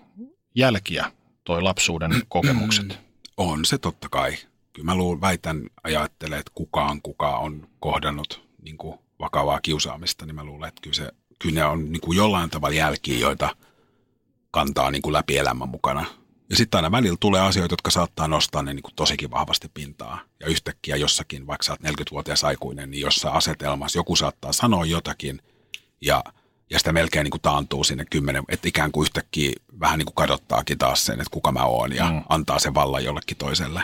jälkiä, toi lapsuuden kokemukset. on se totta kai. Kyllä mä luulen, väitän, ajattelen, että kukaan, kuka on kohdannut niin kuin vakavaa kiusaamista, niin mä luulen, että kyllä, se, kyllä ne on niin kuin jollain tavalla jälkiä, joita – kantaa niin kuin läpi elämän mukana. Ja sitten aina välillä tulee asioita, jotka saattaa nostaa ne niin kuin tosikin vahvasti pintaa. Ja yhtäkkiä jossakin, vaikka sä oot 40-vuotias aikuinen, niin jossain asetelmassa joku saattaa sanoa jotakin ja, ja sitä melkein niin kuin taantuu sinne kymmenen, että ikään kuin yhtäkkiä vähän niin kuin kadottaakin taas sen, että kuka mä oon ja mm. antaa sen vallan jollekin toiselle.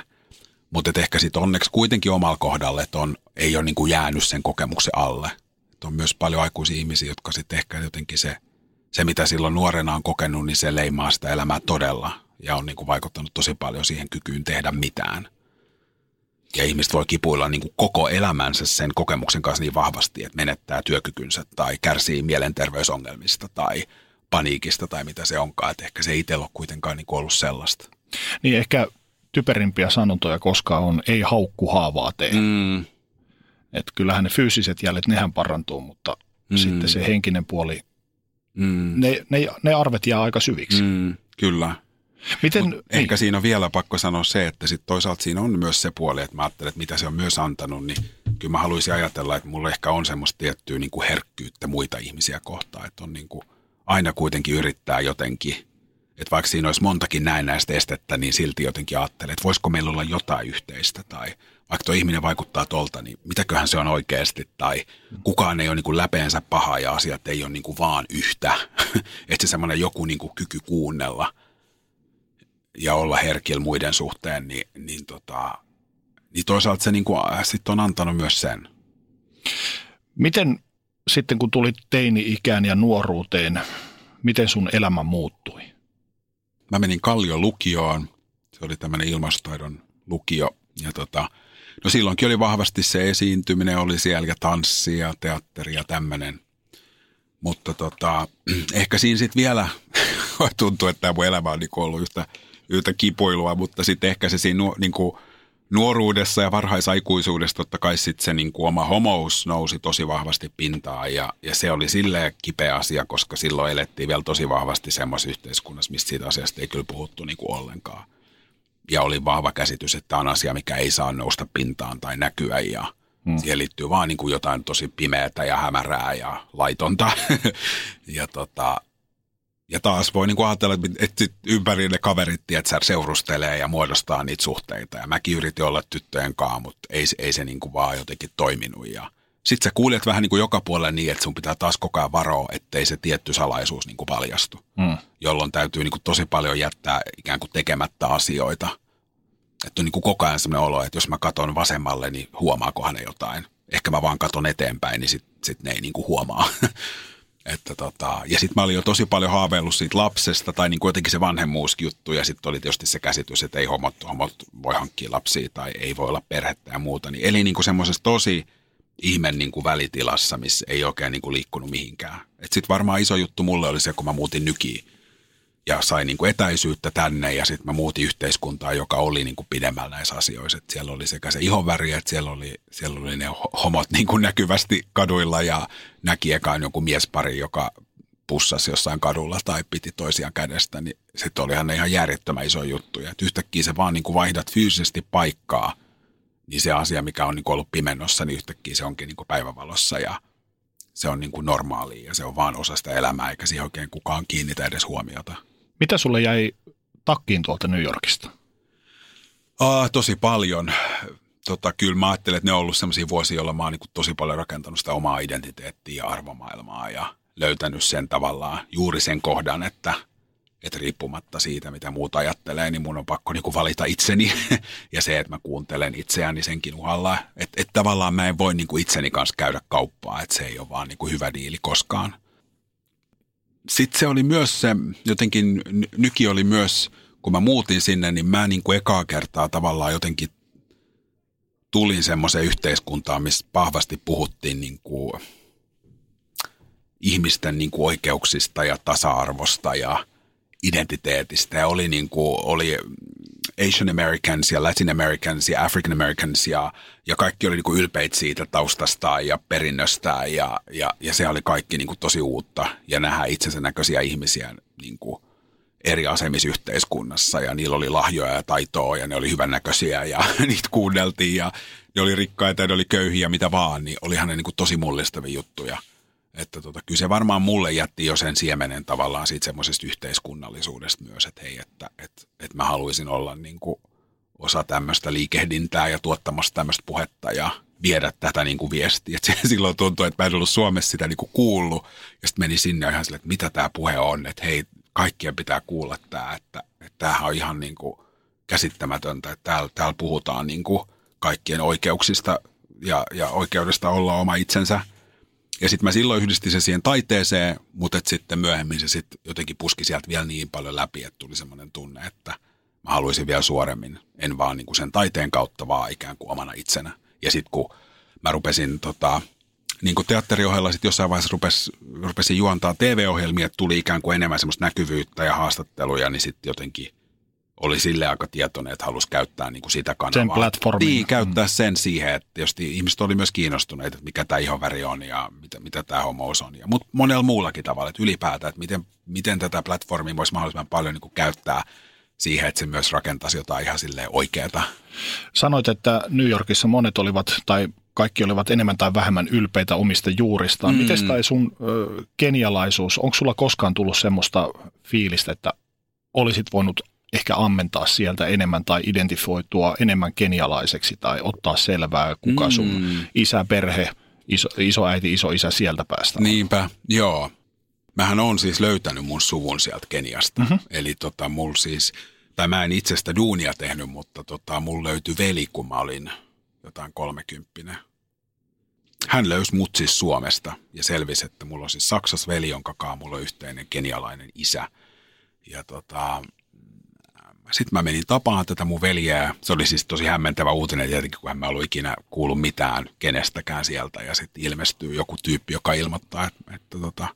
Mutta ehkä sitten onneksi kuitenkin omalla kohdalla, että on, ei ole niin kuin jäänyt sen kokemuksen alle. Et on myös paljon aikuisia ihmisiä, jotka sitten ehkä jotenkin se – se, mitä silloin nuorena on kokenut, niin se leimaa sitä elämää todella ja on niin kuin vaikuttanut tosi paljon siihen kykyyn tehdä mitään. Ja ihmiset voi kipuilla niin kuin koko elämänsä sen kokemuksen kanssa niin vahvasti, että menettää työkykynsä tai kärsii mielenterveysongelmista tai paniikista tai mitä se onkaan. Että ehkä se ei itsellä ole kuitenkaan niin kuin ollut sellaista. Niin ehkä typerimpiä sanontoja koskaan on ei haukku haavaa tee. Mm. Että kyllähän ne fyysiset jäljet, nehän parantuu, mutta mm. sitten se henkinen puoli – Mm. Ne, ne, ne arvet jää aika syviksi. Mm, kyllä. Miten, niin. Ehkä siinä on vielä pakko sanoa se, että sit toisaalta siinä on myös se puoli, että mä ajattelen, että mitä se on myös antanut, niin kyllä mä haluaisin ajatella, että mulla ehkä on semmoista tiettyä niin kuin herkkyyttä muita ihmisiä kohtaan, että on niin kuin, aina kuitenkin yrittää jotenkin, että vaikka siinä olisi montakin näistä estettä, niin silti jotenkin ajattelee, että voisiko meillä olla jotain yhteistä tai – vaikka tuo ihminen vaikuttaa tolta, niin mitäköhän se on oikeasti, tai kukaan ei ole niin kuin läpeensä paha ja asiat ei ole niin kuin vaan yhtä. että se semmoinen joku niin kuin kyky kuunnella ja olla herkillä muiden suhteen, niin, niin, tota, niin toisaalta se niin kuin, äh, sit on antanut myös sen. Miten sitten kun tulit teini-ikään ja nuoruuteen, miten sun elämä muuttui? Mä menin Kallion lukioon. Se oli tämmöinen ilmastotaidon lukio. Ja tota, No silloinkin oli vahvasti se esiintyminen, oli siellä ja tanssi ja teatteri ja tämmöinen. Mutta tota, ehkä siinä sitten vielä tuntuu, että tämä mun elämä on niinku ollut yhtä, yhtä kipuilua, mutta sitten ehkä se siinä niinku, nuoruudessa ja varhaisaikuisuudessa totta kai sitten se niinku oma homous nousi tosi vahvasti pintaan ja, ja se oli silleen kipeä asia, koska silloin elettiin vielä tosi vahvasti semmoisessa yhteiskunnassa, mistä siitä asiasta ei kyllä puhuttu niinku ollenkaan ja oli vahva käsitys, että tämä on asia, mikä ei saa nousta pintaan tai näkyä ja Mm. Siihen liittyy vaan niin kuin jotain tosi pimeätä ja hämärää ja laitonta. ja, tota, ja taas voi niin kuin ajatella, että sit ympäri ne kaverit tiedät, seurustelee ja muodostaa niitä suhteita. Ja mäkin yritin olla tyttöjen kanssa, mutta ei, ei se niin kuin vaan jotenkin toiminut. Ja sitten sä kuulet vähän niin kuin joka puolella niin, että sun pitää taas koko ajan varoa, ettei se tietty salaisuus niin kuin paljastu. Mm. Jolloin täytyy niin kuin tosi paljon jättää ikään kuin tekemättä asioita. Että on niin kuin koko ajan sellainen olo, että jos mä katon vasemmalle, niin huomaakohan ne jotain. Ehkä mä vaan katon eteenpäin, niin sitten sit ne ei niin kuin huomaa. Että tota, ja sitten mä olin jo tosi paljon haaveillut siitä lapsesta tai niin jotenkin se vanhemmuusjuttu ja sitten oli tietysti se käsitys, että ei homot, homot voi hankkia lapsia tai ei voi olla perhettä ja muuta. Niin eli niin semmoisessa tosi ihmen niin kuin välitilassa, missä ei oikein niin kuin liikkunut mihinkään. Sitten varmaan iso juttu mulle oli se, kun mä muutin nykiin ja sain niin kuin etäisyyttä tänne ja sitten mä muutin yhteiskuntaa, joka oli niin kuin pidemmällä näissä asioissa. Et siellä oli sekä se ihonväri, että siellä oli, siellä oli ne homot niin kuin näkyvästi kaduilla ja näki ekaan joku miespari, joka pussasi jossain kadulla tai piti toisiaan kädestä, niin sitten olihan ne ihan järjettömän iso juttu. Ja yhtäkkiä se vaan niin kuin vaihdat fyysisesti paikkaa – niin se asia, mikä on niin ollut pimennossa, niin yhtäkkiä se onkin niin kuin päivävalossa ja se on niin kuin normaalia ja se on vaan osa sitä elämää, eikä siihen oikein kukaan kiinnitä edes huomiota. Mitä sulle jäi takkiin tuolta New Yorkista? Ah, tosi paljon. Tota, kyllä mä ajattelen, että ne on ollut sellaisia vuosia, joilla mä oon niin tosi paljon rakentanut sitä omaa identiteettiä ja arvomaailmaa ja löytänyt sen tavallaan juuri sen kohdan, että – että riippumatta siitä, mitä muut ajattelee, niin mun on pakko niin valita itseni ja se, että mä kuuntelen itseäni senkin uhalla. Että et tavallaan mä en voi niin itseni kanssa käydä kauppaa, että se ei ole vaan niin hyvä diili koskaan. Sitten se oli myös se, jotenkin nyki oli myös, kun mä muutin sinne, niin mä niin kuin ekaa kertaa tavallaan jotenkin tulin semmoiseen yhteiskuntaan, missä vahvasti puhuttiin niin kuin ihmisten niin kuin oikeuksista ja tasa-arvosta ja – identiteetistä. Ja oli, niin kuin, oli Asian Americans ja Latin Americans ja African Americans ja, ja kaikki oli niin kuin ylpeitä siitä taustastaan ja perinnöstään ja, ja, ja se oli kaikki niin kuin tosi uutta ja nähdä itsensä näköisiä ihmisiä niin kuin eri asemissa yhteiskunnassa ja niillä oli lahjoja ja taitoa ja ne oli hyvännäköisiä ja niitä kuunneltiin ja ne oli rikkaita ja ne oli köyhiä mitä vaan, niin olihan ne niin kuin tosi mullistavia juttuja – että tota, kyllä se varmaan mulle jätti jo sen siemenen tavallaan siitä semmoisesta yhteiskunnallisuudesta myös, että hei, että, että, että mä haluaisin olla niin kuin osa tämmöistä liikehdintää ja tuottamasta tämmöistä puhetta ja viedä tätä niin kuin viestiä. Et silloin tuntui, että mä en ollut Suomessa sitä niin kuin kuullut ja sitten meni sinne ihan sille, että mitä tämä puhe on, että hei, kaikkien pitää kuulla tämä, että, että tämähän on ihan niin kuin käsittämätöntä, että täällä, täällä puhutaan niin kuin kaikkien oikeuksista ja, ja oikeudesta olla oma itsensä – ja sitten mä silloin yhdistin sen siihen taiteeseen, mutta sitten myöhemmin se sitten jotenkin puski sieltä vielä niin paljon läpi, että tuli semmoinen tunne, että mä haluaisin vielä suoremmin. En vaan niin kuin sen taiteen kautta, vaan ikään kuin omana itsenä. Ja sitten kun mä rupesin tota, niin kuin sitten jossain vaiheessa rupes, rupesin juontaa TV-ohjelmia, että tuli ikään kuin enemmän semmoista näkyvyyttä ja haastatteluja, niin sitten jotenkin – oli sille aika tietoinen, että halusi käyttää niin kuin sitä kanavaa. Sen platformin. Niin, käyttää mm. sen siihen, että jos ihmiset oli myös kiinnostuneita, että mikä tämä ihonväri on ja mitä, mitä tämä homous on. Mutta monella muullakin tavalla, että ylipäätään, että miten, miten tätä platformia voisi mahdollisimman paljon niin kuin käyttää siihen, että se myös rakentaisi jotain ihan silleen oikeata. Sanoit, että New Yorkissa monet olivat, tai kaikki olivat enemmän tai vähemmän ylpeitä omista juuristaan. Mm. Miten tai sun ö, kenialaisuus, onko sulla koskaan tullut semmoista fiilistä, että olisit voinut ehkä ammentaa sieltä enemmän tai identifioitua enemmän kenialaiseksi tai ottaa selvää, kuka sun mm. isä, perhe, iso, isoäiti, isoisä sieltä päästä Niinpä, joo. Mähän on siis löytänyt mun suvun sieltä Keniasta. Mm-hmm. Eli tota, mul siis, tai mä en itsestä duunia tehnyt, mutta tota, mul löytyi veli, kun mä olin jotain kolmekymppinen. Hän löysi mut siis Suomesta ja selvisi, että mulla on siis Saksas veli, jonka mulla on yhteinen kenialainen isä. Ja tota, sitten mä menin tapaan tätä mun veljeä. Se oli siis tosi hämmentävä uutinen tietenkin, kun en mä ollut ikinä kuullut mitään kenestäkään sieltä. Ja sitten ilmestyy joku tyyppi, joka ilmoittaa, että, että tota,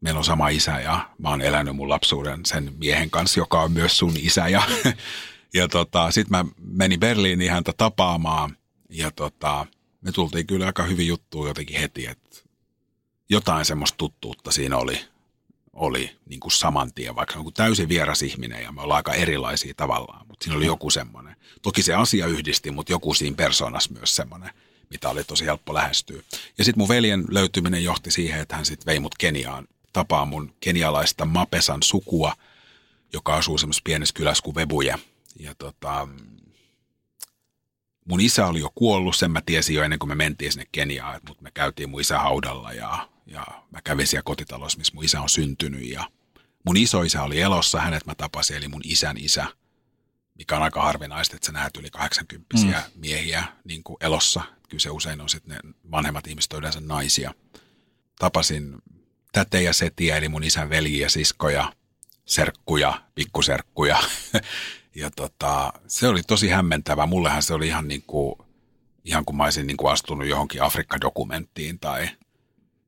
meillä on sama isä ja mä oon elänyt mun lapsuuden sen miehen kanssa, joka on myös sun isä. Ja, ja tota, sitten mä menin Berliiniin häntä tapaamaan ja tota, me tultiin kyllä aika hyvin juttuun jotenkin heti, että jotain semmoista tuttuutta siinä oli oli niin kuin saman tien, vaikka on täysin vieras ihminen ja me ollaan aika erilaisia tavallaan, mutta siinä oli joku semmoinen. Toki se asia yhdisti, mutta joku siinä persoonassa myös semmoinen mitä oli tosi helppo lähestyä. Ja sitten mun veljen löytyminen johti siihen, että hän sitten vei mut Keniaan tapaa mun kenialaista Mapesan sukua, joka asuu semmoisessa pienessä kylässä kuin Vebuja. Ja tota, mun isä oli jo kuollut, sen mä tiesin jo ennen kuin me mentiin sinne Keniaan, mutta me käytiin mun isä haudalla ja, ja mä kävin siellä kotitalossa, missä mun isä on syntynyt ja mun isoisä oli elossa, hänet mä tapasin, eli mun isän isä, mikä on aika harvinaista, että sä näet yli 80 mm. miehiä niin kuin elossa. Kyllä se usein on sitten ne vanhemmat ihmiset yleensä naisia. Tapasin täte ja setiä, eli mun isän veli ja siskoja, serkkuja, pikkuserkkuja. ja tota, se oli tosi hämmentävä. Mullehan se oli ihan niin kuin, ihan kuin mä olisin niin kuin astunut johonkin Afrikka-dokumenttiin tai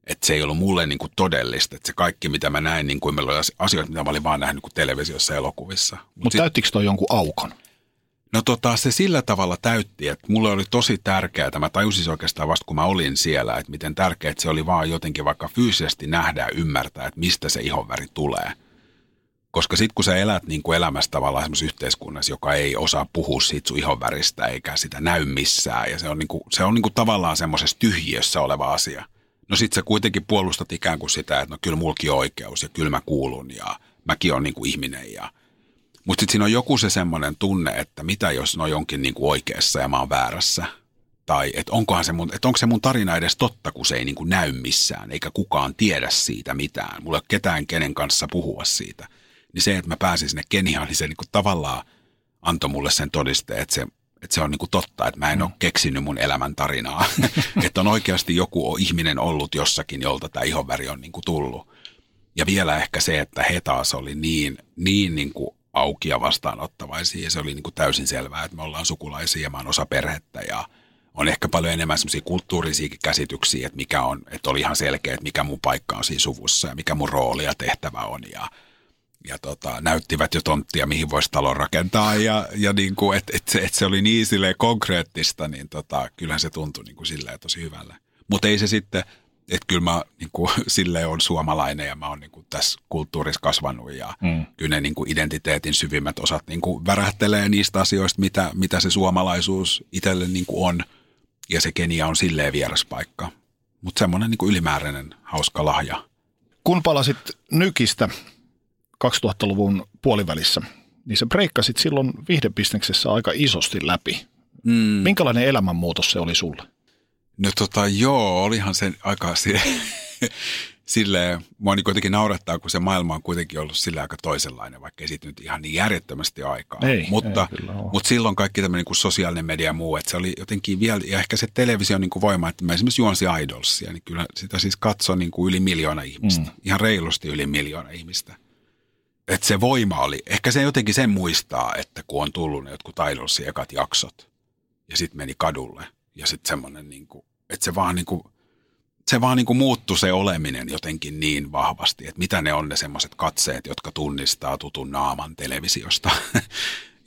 että se ei ollut mulle niin kuin todellista. Että se kaikki, mitä mä näin, niin kuin meillä oli asioita, mitä mä olin vaan nähnyt niin televisiossa ja elokuvissa. Mutta Mut täyttikö toi jonkun aukon? No tota, se sillä tavalla täytti, että mulle oli tosi tärkeää, mä tajusin oikeastaan vasta kun mä olin siellä, että miten tärkeää se oli vaan jotenkin vaikka fyysisesti nähdä ja ymmärtää, että mistä se ihonväri tulee. Koska sitten kun sä elät niin kuin elämässä tavallaan semmoisessa yhteiskunnassa, joka ei osaa puhua siitä sun ihonväristä eikä sitä näy missään ja se on, niin kuin, se on niin kuin tavallaan semmoisessa tyhjiössä oleva asia. No sit sä kuitenkin puolustat ikään kuin sitä, että no kyllä mulki on oikeus ja kyllä mä kuulun ja mäkin on niin kuin ihminen ja – mutta sitten siinä on joku se semmoinen tunne, että mitä jos ne on jonkin niin kuin oikeassa ja mä oon väärässä. Tai että onkohan se mun, että onko se mun tarina edes totta, kun se ei niin kuin näy missään, eikä kukaan tiedä siitä mitään. Mulla ei ole ketään, kenen kanssa puhua siitä. Niin se, että mä pääsin sinne Keniaan, niin se niin kuin tavallaan antoi mulle sen todisteen, että se, että se on niin kuin totta, että mä en mm. ole keksinyt mun elämän tarinaa. että on oikeasti joku ihminen ollut jossakin, jolta tämä ihonväri on niin kuin tullut. Ja vielä ehkä se, että he taas oli niin, niin, niin kuin auki ja vastaanottavaisia. Ja se oli niin kuin täysin selvää, että me ollaan sukulaisia ja mä oon osa perhettä ja on ehkä paljon enemmän semmoisia kulttuurisiakin käsityksiä, että mikä on, että oli ihan selkeä, että mikä mun paikka on siinä suvussa ja mikä mun rooli ja tehtävä on ja, ja tota, näyttivät jo tonttia, mihin voisi talon rakentaa ja, ja niin kuin, että et se, et se oli niin konkreettista, niin tota, kyllähän se tuntui niin kuin silleen tosi hyvälle. Mutta ei se sitten, että kyllä mä niin kuin, silleen on suomalainen ja mä oon niin kuin, tässä kulttuurissa kasvanut ja mm. kyllä ne niin kuin, identiteetin syvimmät osat niin kuin, värähtelee niistä asioista, mitä, mitä se suomalaisuus itselle niin kuin, on ja se Kenia on silleen vieras paikka. Mutta semmoinen niin ylimääräinen hauska lahja. Kun palasit Nykistä 2000-luvun puolivälissä, niin se breikkasit silloin viihdebisneksessä aika isosti läpi. Mm. Minkälainen elämänmuutos se oli sulle? No tota joo, olihan se aika silleen, mua niin kuitenkin naurattaa, kun se maailma on kuitenkin ollut sillä aika toisenlainen, vaikka ei siitä nyt ihan niin järjettömästi aikaa. Ei, mutta, ei mutta silloin kaikki tämmöinen niin sosiaalinen media ja muu, että se oli jotenkin vielä, ja ehkä se televisio niin kuin voima, että mä esimerkiksi juonsin Idolsia, niin kyllä sitä siis katsoi niin kuin yli miljoona ihmistä, mm. ihan reilusti yli miljoona ihmistä. Että se voima oli, ehkä se jotenkin sen muistaa, että kun on tullut ne jotkut Idolsin ekat jaksot, ja sitten meni kadulle, ja sitten semmoinen, niin että se vaan, niin kuin, se vaan niin kuin muuttui se oleminen jotenkin niin vahvasti, että mitä ne on ne semmoiset katseet, jotka tunnistaa tutun naaman televisiosta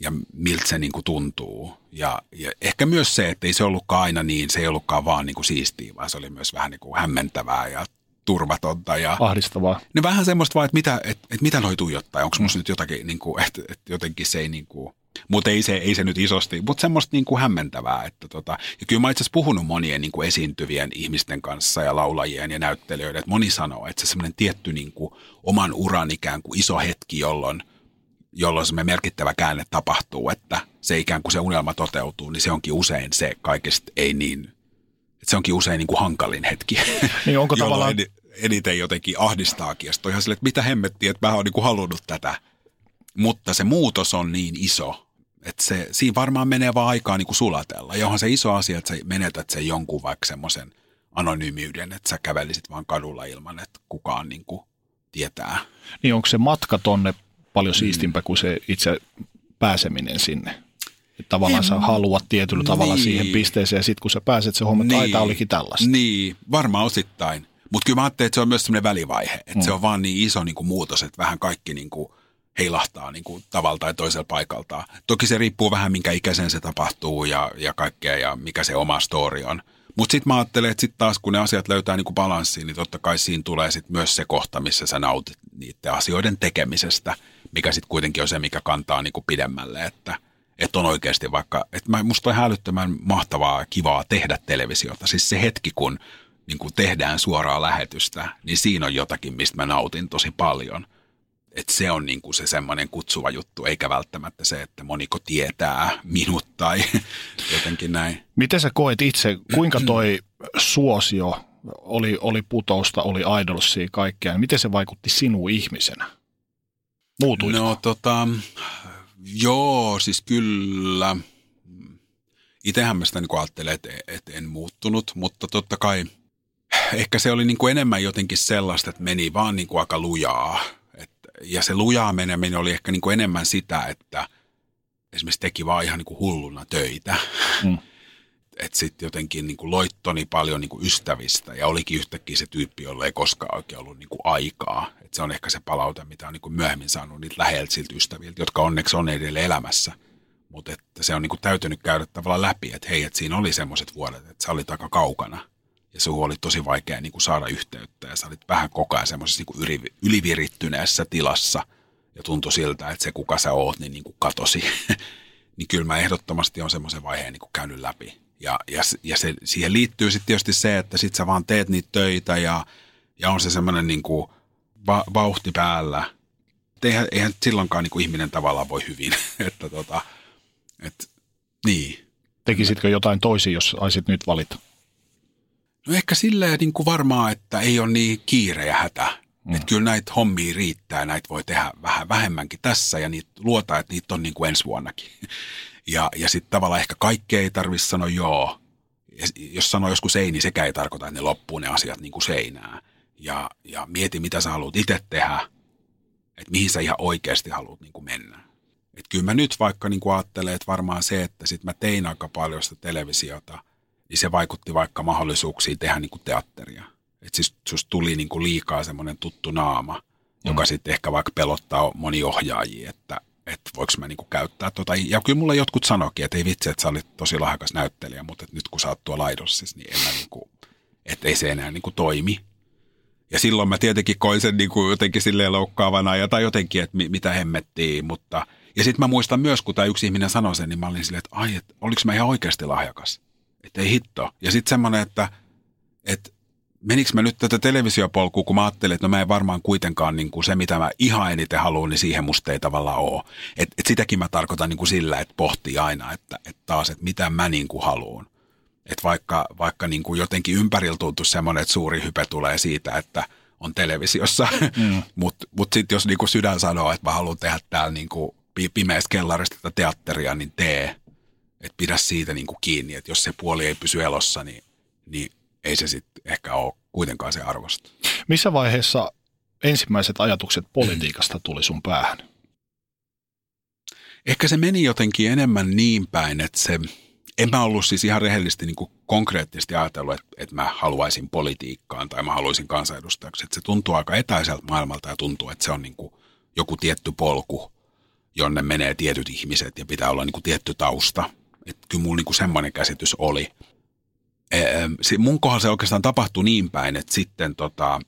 ja miltä se niin kuin tuntuu. Ja, ja ehkä myös se, että ei se ollutkaan aina niin, se ei ollutkaan vaan niin kuin siistiä, vaan se oli myös vähän niin kuin hämmentävää ja turvatonta. Ja, Ahdistavaa. No vähän semmoista vaan, että mitä, että, että mitä noi tuijottaa, onko musta nyt jotakin, niin kuin, että, että jotenkin se ei niin kuin, mutta ei se, ei se nyt isosti, mutta semmoista niin kuin hämmentävää. Että tota, ja kyllä mä itse asiassa puhunut monien niin kuin esiintyvien ihmisten kanssa ja laulajien ja näyttelijöiden, että moni sanoo, että se semmoinen tietty niin kuin oman uran ikään kuin iso hetki, jolloin, jolloin semmoinen merkittävä käänne tapahtuu, että se ikään kuin se unelma toteutuu, niin se onkin usein se kaikista ei niin, se onkin usein niin kuin hankalin hetki. Niin onko tavallaan... eniten jotenkin ahdistaakin. Ja sitten ihan sille, että mitä hemmettiä, että mä oon niin kuin halunnut tätä. Mutta se muutos on niin iso, että se, siinä varmaan menee vaan aikaa niin kuin sulatella. Ja onhan se iso asia, että sä menetät sen jonkun vaikka semmoisen anonyymiyden, että sä kävelisit vaan kadulla ilman, että kukaan niin kuin tietää. Niin onko se matka tonne paljon siistimpää mm. kuin se itse pääseminen sinne? Että tavallaan en, sä haluat tietyllä niin. tavalla siihen pisteeseen ja sitten kun sä pääset, se homma, niin, että olikin tällaista. Niin, varmaan osittain. Mutta kyllä mä ajattelin, että se on myös semmoinen välivaihe, että mm. se on vaan niin iso niin kuin muutos, että vähän kaikki niin kuin – heilahtaa niin kuin tavalla tai toisella paikalta. Toki se riippuu vähän, minkä ikäisen se tapahtuu ja, ja kaikkea ja mikä se oma story on. Mutta sitten mä ajattelen, että sitten taas kun ne asiat löytää niin kuin balanssiin, niin totta kai siinä tulee sitten myös se kohta, missä sä nautit niiden asioiden tekemisestä, mikä sitten kuitenkin on se, mikä kantaa niin kuin pidemmälle, että Että on oikeasti vaikka, että mä, musta on hälyttömän mahtavaa, kivaa tehdä televisiota. Siis se hetki, kun niin kuin tehdään suoraa lähetystä, niin siinä on jotakin, mistä mä nautin tosi paljon. Että se on niin kuin se semmoinen kutsuva juttu, eikä välttämättä se, että moniko tietää minut tai jotenkin näin. Miten sä koet itse, kuinka toi suosio oli, oli putousta, oli idolsia kaikkea, miten se vaikutti sinuun ihmisenä? Muutuitko? No tota, joo, siis kyllä. Itsehän mä sitä niin ajattelen, että, että en muuttunut, mutta totta kai ehkä se oli niin kuin enemmän jotenkin sellaista, että meni vaan niin kuin aika lujaa. Et, ja se lujaa meneminen oli ehkä niin kuin enemmän sitä, että esimerkiksi teki vaan ihan niin kuin hulluna töitä. Mm että sitten jotenkin niin kuin loittoni paljon niin kuin ystävistä ja olikin yhtäkkiä se tyyppi, jolle ei koskaan oikein ollut niin kuin aikaa. Se on ehkä se palaute, mitä on niin kuin myöhemmin saanut niitä läheltä siltä ystäviltä, jotka onneksi on edelleen elämässä. Mutta että se on niin kuin täytynyt käydä tavallaan läpi, että hei, että siinä oli semmoiset vuodet, että sä olit aika kaukana ja se oli tosi vaikea niin kuin saada yhteyttä ja sä olit vähän koko ajan semmoisessa niin ylivirittyneessä tilassa ja tuntui siltä, että se kuka sä oot, niin, niin kuin katosi. niin kyllä mä ehdottomasti on semmoisen vaiheen niin kuin käynyt läpi ja, ja, ja se, siihen liittyy sitten tietysti se, että sit sä vaan teet niitä töitä ja, ja on se semmoinen niin kuin va, vauhti päällä. Eihän, eihän silloinkaan niin kuin ihminen tavallaan voi hyvin. että tota, et, niin. Tekisitkö jotain toisin, jos aisit nyt valita? No ehkä silleen niin kuin varmaan, että ei ole niin kiire ja hätä. Mm. Että kyllä näitä hommia riittää, näitä voi tehdä vähän vähemmänkin tässä ja niitä luota, että niitä on niin kuin ensi vuonnakin. Ja, ja sitten tavallaan ehkä kaikkea ei tarvitse sanoa joo. Ja jos sanoo joskus ei, niin sekä ei tarkoita, että ne loppuu ne asiat niin kuin seinää. Ja, ja mieti, mitä sä haluat itse tehdä, että mihin sä ihan oikeasti haluat niin kuin mennä. Että kyllä mä nyt vaikka niin kuin ajattelen, että varmaan se, että sit mä tein aika paljon sitä televisiota, niin se vaikutti vaikka mahdollisuuksiin tehdä niin kuin teatteria. Että siis susta tuli niin kuin liikaa semmoinen tuttu naama, mm. joka sitten ehkä vaikka pelottaa moni ohjaajia, että että voiko mä niinku käyttää tota. Ja kyllä mulle jotkut sanoikin, että ei vitsi, että sä olit tosi lahjakas näyttelijä, mutta nyt kun sä oot tuolla laidossa, niin en mä niinku, että ei se enää niinku toimi. Ja silloin mä tietenkin koin sen niinku jotenkin silleen loukkaavana ja tai jotenkin, että mitä hemmettiin, mutta ja sitten mä muistan myös, kun tämä yksi ihminen sanoi sen, niin mä olin silleen, että ai, että oliko mä ihan oikeasti lahjakas. Että ei hitto. Ja sitten semmoinen, että, että menikö mä nyt tätä televisiopolkua, kun mä ajattelin, että no mä en varmaan kuitenkaan niin kuin se, mitä mä ihan eniten haluan, niin siihen musta ei tavallaan ole. Et, et sitäkin mä tarkoitan niin kuin sillä, että pohtii aina, että, että taas, että mitä mä niin kuin haluan. Että vaikka, vaikka niin kuin jotenkin ympärillä tuntuu semmoinen, että suuri hype tulee siitä, että on televisiossa, mm. mutta mut sitten jos niin kuin sydän sanoo, että mä haluan tehdä täällä niin kuin pimeästä kellarista tätä teatteria, niin tee. Että pidä siitä niin kuin kiinni, että jos se puoli ei pysy elossa, niin, niin ei se sitten ehkä ole kuitenkaan se arvosta. Missä vaiheessa ensimmäiset ajatukset politiikasta tuli sun päähän? Ehkä se meni jotenkin enemmän niin päin, että se, en mä ollut siis ihan rehellisesti niin kuin konkreettisesti ajatellut, että, että mä haluaisin politiikkaan tai mä haluaisin kansanedustajaksi. Että se tuntuu aika etäiseltä maailmalta ja tuntuu, että se on niin kuin joku tietty polku, jonne menee tietyt ihmiset ja pitää olla niin kuin tietty tausta. Että kyllä mulla niin kuin semmoinen käsitys oli mun kohdalla se oikeastaan tapahtui niin päin, että sitten tota,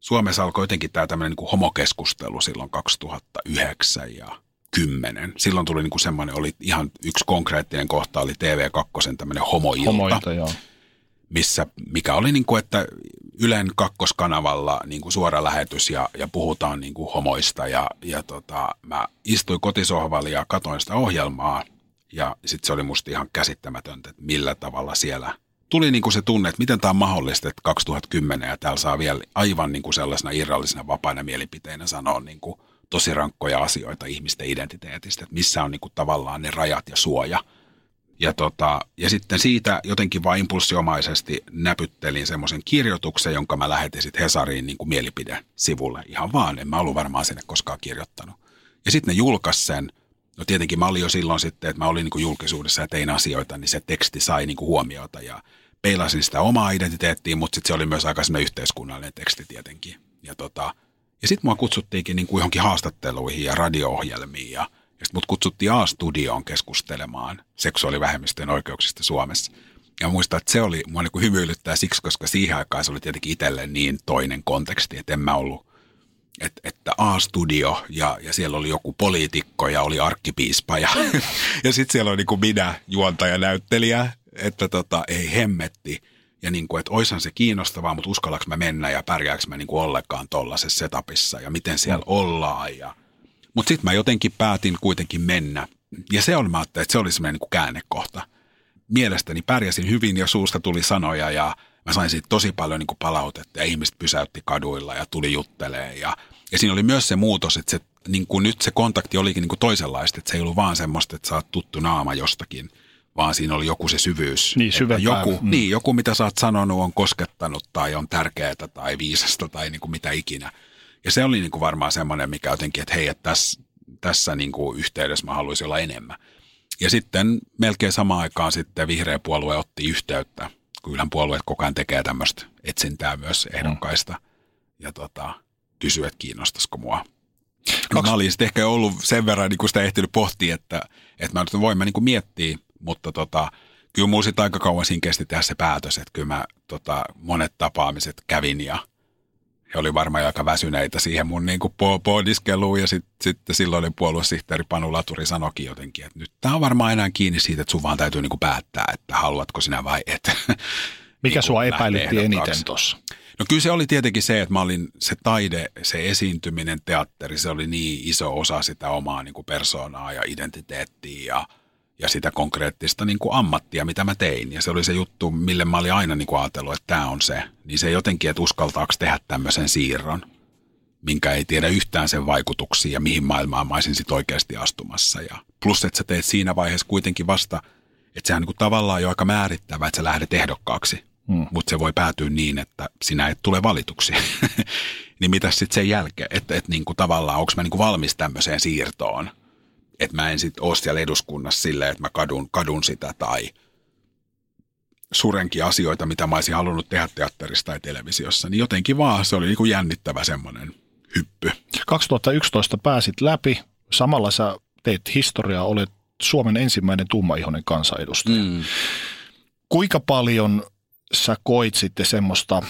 Suomessa alkoi jotenkin tämä tämmöinen niin homokeskustelu silloin 2009 ja 10. Silloin tuli niin kuin semmoinen, oli ihan yksi konkreettinen kohta, oli TV2 tämmöinen homoilta, homoilta joo. missä, mikä oli niin kuin, että Ylen kakkoskanavalla niin kuin suora lähetys ja, ja puhutaan niin kuin homoista ja, ja tota, mä istuin kotisohvalla ja katoin sitä ohjelmaa – ja sitten se oli musta ihan käsittämätöntä, että millä tavalla siellä tuli niin kuin se tunne, että miten tämä on mahdollista, että 2010 ja täällä saa vielä aivan niin kuin sellaisena irrallisena vapaina mielipiteinä sanoa niin kuin tosi rankkoja asioita ihmisten identiteetistä, että missä on niin kuin tavallaan ne rajat ja suoja. Ja, tota, ja sitten siitä jotenkin vain impulssiomaisesti näpyttelin semmoisen kirjoituksen, jonka mä lähetin sitten Hesariin niin kuin mielipide-sivulle. Ihan vaan, en mä ollut varmaan sinne koskaan kirjoittanut. Ja sitten ne julkaisi sen – No tietenkin mä olin jo silloin sitten, että mä olin niin kuin julkisuudessa ja tein asioita, niin se teksti sai niin kuin huomiota ja peilasin sitä omaa identiteettiä, mutta sitten se oli myös aika yhteiskunnallinen teksti tietenkin. Ja, tota, ja sitten mua kutsuttiinkin niin kuin johonkin haastatteluihin ja radio-ohjelmiin ja, ja sitten mut kutsuttiin A-studioon keskustelemaan seksuaalivähemmistöjen oikeuksista Suomessa. Ja muistan, että se oli mua niin kuin hymyilyttää siksi, koska siihen aikaan se oli tietenkin itselleen niin toinen konteksti, että en mä ollut että, että A-studio ja, ja siellä oli joku poliitikko ja oli arkkipiispa ja, ja sitten siellä oli niin kuin minä, juontaja, näyttelijä, että tota, ei hemmetti. Ja niin kuin, että oishan se kiinnostavaa, mutta uskallaks mä mennä ja pärjääkö mä niin kuin ollenkaan tollaisessa setupissa ja miten siellä mm. ollaan. Ja... Mutta sitten mä jotenkin päätin kuitenkin mennä. Ja se on, mä että se oli semmoinen niin käännekohta. Mielestäni pärjäsin hyvin ja suusta tuli sanoja ja mä sain siitä tosi paljon niin kuin palautetta ja ihmiset pysäytti kaduilla ja tuli juttelee. Ja, ja siinä oli myös se muutos, että se, niin kuin nyt se kontakti olikin niin kuin toisenlaista, että se ei ollut vaan semmoista, että sä oot tuttu naama jostakin, vaan siinä oli joku se syvyys. Niin, joku, mm. niin, joku, mitä sä oot sanonut, on koskettanut tai on tärkeää tai viisasta tai niin kuin mitä ikinä. Ja se oli niin kuin varmaan semmoinen, mikä jotenkin, että hei, että tässä, tässä niin kuin yhteydessä mä haluaisin olla enemmän. Ja sitten melkein samaan aikaan sitten vihreä puolue otti yhteyttä kyllähän puolueet koko ajan tekee tämmöistä etsintää myös ehdokkaista. Mm. Ja tota, kysyy, että kiinnostaisiko mua. Kaksi... Mä olin sitten ehkä ollut sen verran niin kuin sitä ehtinyt pohtia, että, että mä nyt voin mä niin kuin miettiä, mutta tota, kyllä mulla sitten aika kauan siinä kesti tehdä se päätös, että kyllä mä tota, monet tapaamiset kävin ja he oli varmaan aika väsyneitä siihen mun niin pohdiskeluun ja sitten sit silloin puoluesihteeri Panu Laturi sanoikin jotenkin, että nyt tämä on varmaan enää kiinni siitä, että sun vaan täytyy niin kuin päättää, että haluatko sinä vai et. Mikä niin sua epäilytti eniten tuossa? No kyllä se oli tietenkin se, että mä olin se taide, se esiintyminen, teatteri, se oli niin iso osa sitä omaa niin kuin persoonaa ja identiteettiä ja – ja sitä konkreettista niin kuin ammattia, mitä mä tein. Ja se oli se juttu, mille mä olin aina niin kuin ajatellut, että tämä on se. Niin se jotenkin, että uskaltaako tehdä tämmöisen siirron, minkä ei tiedä yhtään sen vaikutuksia ja mihin maailmaan mä olisin sitten oikeasti astumassa. Ja plus, että sä teet siinä vaiheessa kuitenkin vasta, että sehän niin kuin tavallaan jo aika määrittävä, että sä lähdet ehdokkaaksi. Hmm. Mutta se voi päätyä niin, että sinä et tule valituksi. niin mitä sitten sen jälkeen, että et niin kuin tavallaan onko mä niin kuin valmis tämmöiseen siirtoon – että mä en sitten ole siellä eduskunnassa silleen, että mä kadun, kadun sitä tai surenkin asioita, mitä mä olisin halunnut tehdä teatterissa tai televisiossa, niin jotenkin vaan se oli niin kuin jännittävä semmoinen hyppy. 2011 pääsit läpi, samalla sä teet historiaa, olet Suomen ensimmäinen tummaihoinen kansanedustaja. Mm. Kuinka paljon sä koit sitten semmoista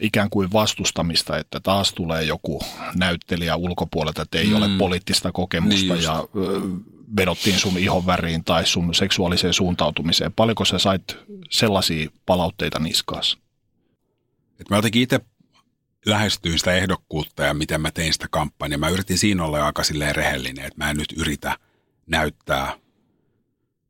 ikään kuin vastustamista, että taas tulee joku näyttelijä ulkopuolelta, että ei mm. ole poliittista kokemusta niin ja vedottiin sun ihon väriin tai sun seksuaaliseen suuntautumiseen. Paljonko sä sait sellaisia palautteita niskaas? Et mä jotenkin itse lähestyin sitä ehdokkuutta ja miten mä tein sitä kampanjaa. Mä yritin siinä olla aika silleen rehellinen, että mä en nyt yritä näyttää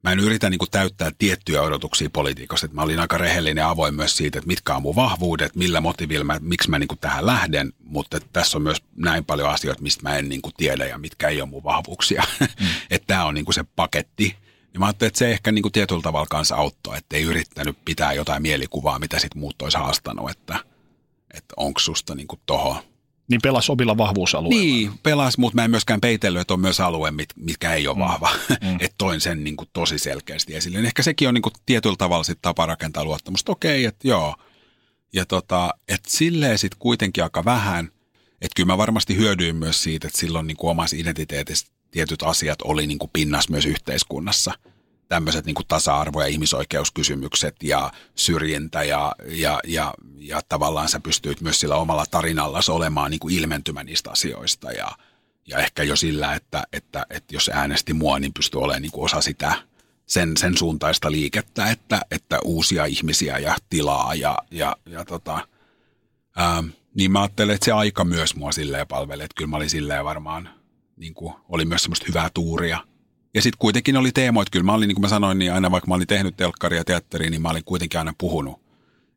mä en yritä niin kuin täyttää tiettyjä odotuksia politiikasta. Mä olin aika rehellinen ja avoin myös siitä, että mitkä on mun vahvuudet, millä motiivilla, mä, miksi mä niin kuin tähän lähden, mutta tässä on myös näin paljon asioita, mistä mä en niin kuin tiedä ja mitkä ei ole mun vahvuuksia. Mm. että tämä on niin kuin se paketti. Ja mä ajattelin, että se ehkä niin kuin tietyllä tavalla kanssa auttoi, että ei yrittänyt pitää jotain mielikuvaa, mitä sitten muut olisi haastanut, että, että onko susta niin kuin toho niin pelas omilla vahvuusalueilla. Niin, pelas, mutta mä en myöskään peitellyt, että on myös alue, mit, mitkä ei ole mm. vahva. Mm. että toin sen niin kuin tosi selkeästi esille. Ehkä sekin on niin kuin tietyllä tavalla sit tapa rakentaa luottamusta. Okei, että joo. Ja tota, että silleen sitten kuitenkin aika vähän. Että kyllä mä varmasti hyödyin myös siitä, että silloin niin kuin omassa identiteetissä tietyt asiat oli niin kuin pinnas myös yhteiskunnassa – tämmöiset niin tasa-arvo- ja ihmisoikeuskysymykset ja syrjintä ja, ja, ja, ja tavallaan sä pystyit myös sillä omalla tarinalla olemaan niin kuin ilmentymä niistä asioista ja, ja ehkä jo sillä, että, että, että jos äänesti mua, niin pystyy olemaan niin kuin osa sitä sen, sen suuntaista liikettä, että, että uusia ihmisiä ja tilaa ja, ja, ja tota, ää, niin mä ajattelen, että se aika myös mua silleen palveli, että kyllä mä olin silleen varmaan, niin kuin, oli myös semmoista hyvää tuuria – ja sitten kuitenkin oli teemoit, kyllä mä olin, niin kuin mä sanoin, niin aina vaikka mä olin tehnyt telkkaria ja teatteria, niin mä olin kuitenkin aina puhunut.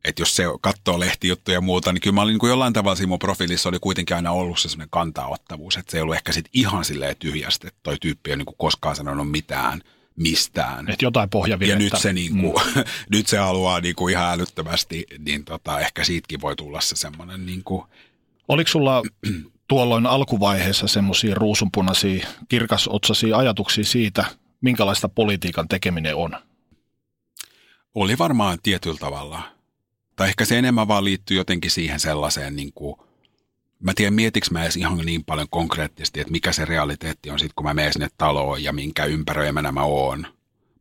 Että jos se katsoo lehtijuttuja ja muuta, niin kyllä mä olin niin kuin jollain tavalla siinä mun profiilissa oli kuitenkin aina ollut se sellainen kantaottavuus. Että se ei ollut ehkä sitten ihan silleen tyhjästi, että toi tyyppi ei ole niin kuin koskaan sanonut mitään mistään. Että jotain pohjavirrettä. Ja nyt se, niin kuin, mm. nyt se haluaa niin kuin ihan älyttömästi, niin tota, ehkä siitäkin voi tulla se semmoinen niin kuin... Oliko sulla tuolloin alkuvaiheessa semmoisia ruusunpunaisia, kirkasotsaisia ajatuksia siitä, minkälaista politiikan tekeminen on? Oli varmaan tietyllä tavalla. Tai ehkä se enemmän vaan liittyy jotenkin siihen sellaiseen, niin kuin, mä tiedän mietikö mä edes ihan niin paljon konkreettisesti, että mikä se realiteetti on sitten, kun mä menen sinne taloon ja minkä ympäröimänä mä oon.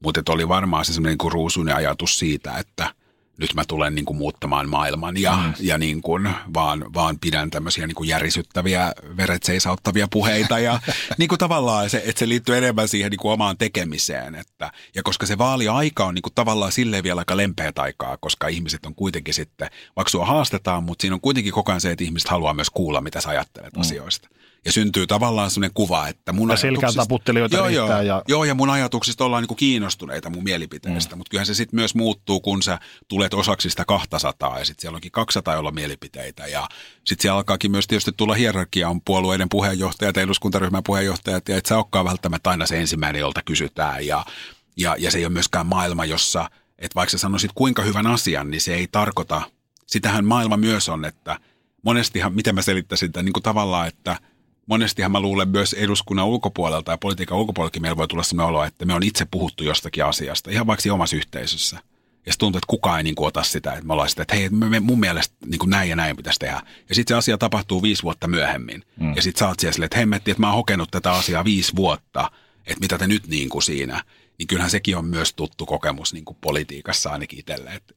Mutta oli varmaan se semmoinen niin ruusunen ajatus siitä, että nyt mä tulen niin kuin muuttamaan maailman ja, mm. ja niin kuin, vaan, vaan pidän tämmöisiä niin kuin järisyttäviä, veret seisauttavia puheita ja niin kuin tavallaan se, että se liittyy enemmän siihen niin kuin omaan tekemiseen. Että, ja koska se vaaliaika on niin kuin tavallaan silleen vielä aika lempeät aikaa, koska ihmiset on kuitenkin sitten, vaikka sua haastetaan, mutta siinä on kuitenkin koko ajan se, että ihmiset haluaa myös kuulla, mitä sä ajattelet mm. asioista. Ja syntyy tavallaan sellainen kuva, että mun ja taputtelijoita joo, joo, ja... joo, ja mun ajatuksista ollaan niin kuin kiinnostuneita mun mielipiteistä, mm. mutta kyllähän se sitten myös muuttuu, kun sä tulet osaksi sitä 200 ja sitten siellä onkin 200, jolla mielipiteitä. Ja sitten siellä alkaakin myös tietysti tulla hierarkia, on puolueiden puheenjohtajat ja eduskuntaryhmän puheenjohtajat ja et sä olekaan välttämättä aina se ensimmäinen, jolta kysytään. Ja, ja, ja se ei ole myöskään maailma, jossa, että vaikka sä sanoisit kuinka hyvän asian, niin se ei tarkoita, sitähän maailma myös on, että monestihan, miten mä selittäisin tämän, niin kuin tavallaan, että – monestihan mä luulen myös eduskunnan ulkopuolelta ja politiikan ulkopuoleltakin meillä voi tulla sellainen olo, että me on itse puhuttu jostakin asiasta, ihan vaikka omassa yhteisössä. Ja se tuntuu, että kukaan ei niin kuin ota sitä, että me ollaan sitä, että hei, me, me, mun mielestä niin kuin näin ja näin pitäisi tehdä. Ja sitten se asia tapahtuu viisi vuotta myöhemmin. Mm. Ja sitten sä oot siellä silleen, että hemmetti, että mä oon hokenut tätä asiaa viisi vuotta, että mitä te nyt niin kuin siinä. Niin kyllähän sekin on myös tuttu kokemus niin kuin politiikassa ainakin itselle. Että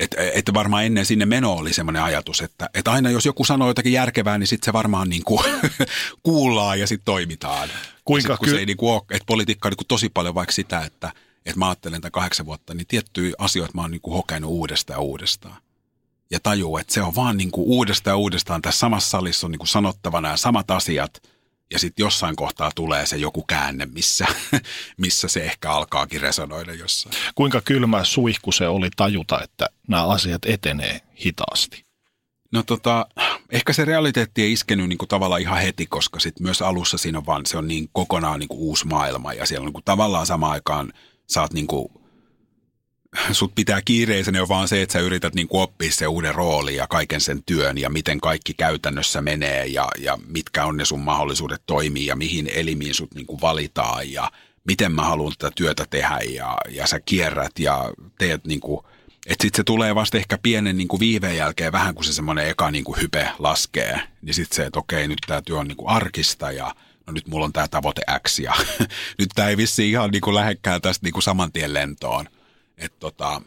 että et varmaan ennen sinne meno oli semmoinen ajatus, että et aina jos joku sanoo jotakin järkevää, niin sitten se varmaan niin kuin kuullaan ja sitten toimitaan. Kuinka sit, kun ky- se ei niin kuin ole, että politiikka on niin kuin tosi paljon vaikka sitä, että että mä ajattelen tämän kahdeksan vuotta, niin tiettyjä asioita mä oon niin kuin hokenut uudestaan ja uudestaan. Ja tajuu, että se on vaan niin kuin uudestaan ja uudestaan tässä samassa salissa on niin kuin sanottavana ja samat asiat – ja sitten jossain kohtaa tulee se joku käänne, missä, missä se ehkä alkaakin resonoida jossain. Kuinka kylmä suihku se oli tajuta, että nämä asiat etenee hitaasti? No tota, ehkä se realiteetti ei iskenyt niin kuin tavallaan ihan heti, koska sitten myös alussa siinä on vaan, se on niin kokonaan niin kuin uusi maailma ja siellä on niin kuin tavallaan samaan aikaan saat niin kuin sut pitää kiireisenä jo vaan se, että sä yrität niin oppia se uuden rooli ja kaiken sen työn ja miten kaikki käytännössä menee ja, ja mitkä on ne sun mahdollisuudet toimia ja mihin elimiin sut niin kuin valitaan ja miten mä haluan tätä työtä tehdä ja, ja sä kierrät ja teet niin kuin, että sitten se tulee vasta ehkä pienen niin kuin viiveen jälkeen vähän, kun se semmoinen eka niin kuin hype laskee, niin sitten se, että okei, nyt tämä työ on niin kuin arkista ja no nyt mulla on tämä tavoite X ja nyt tämä ei vissi ihan niin kuin lähekkää tästä niin kuin saman tien lentoon – että tota,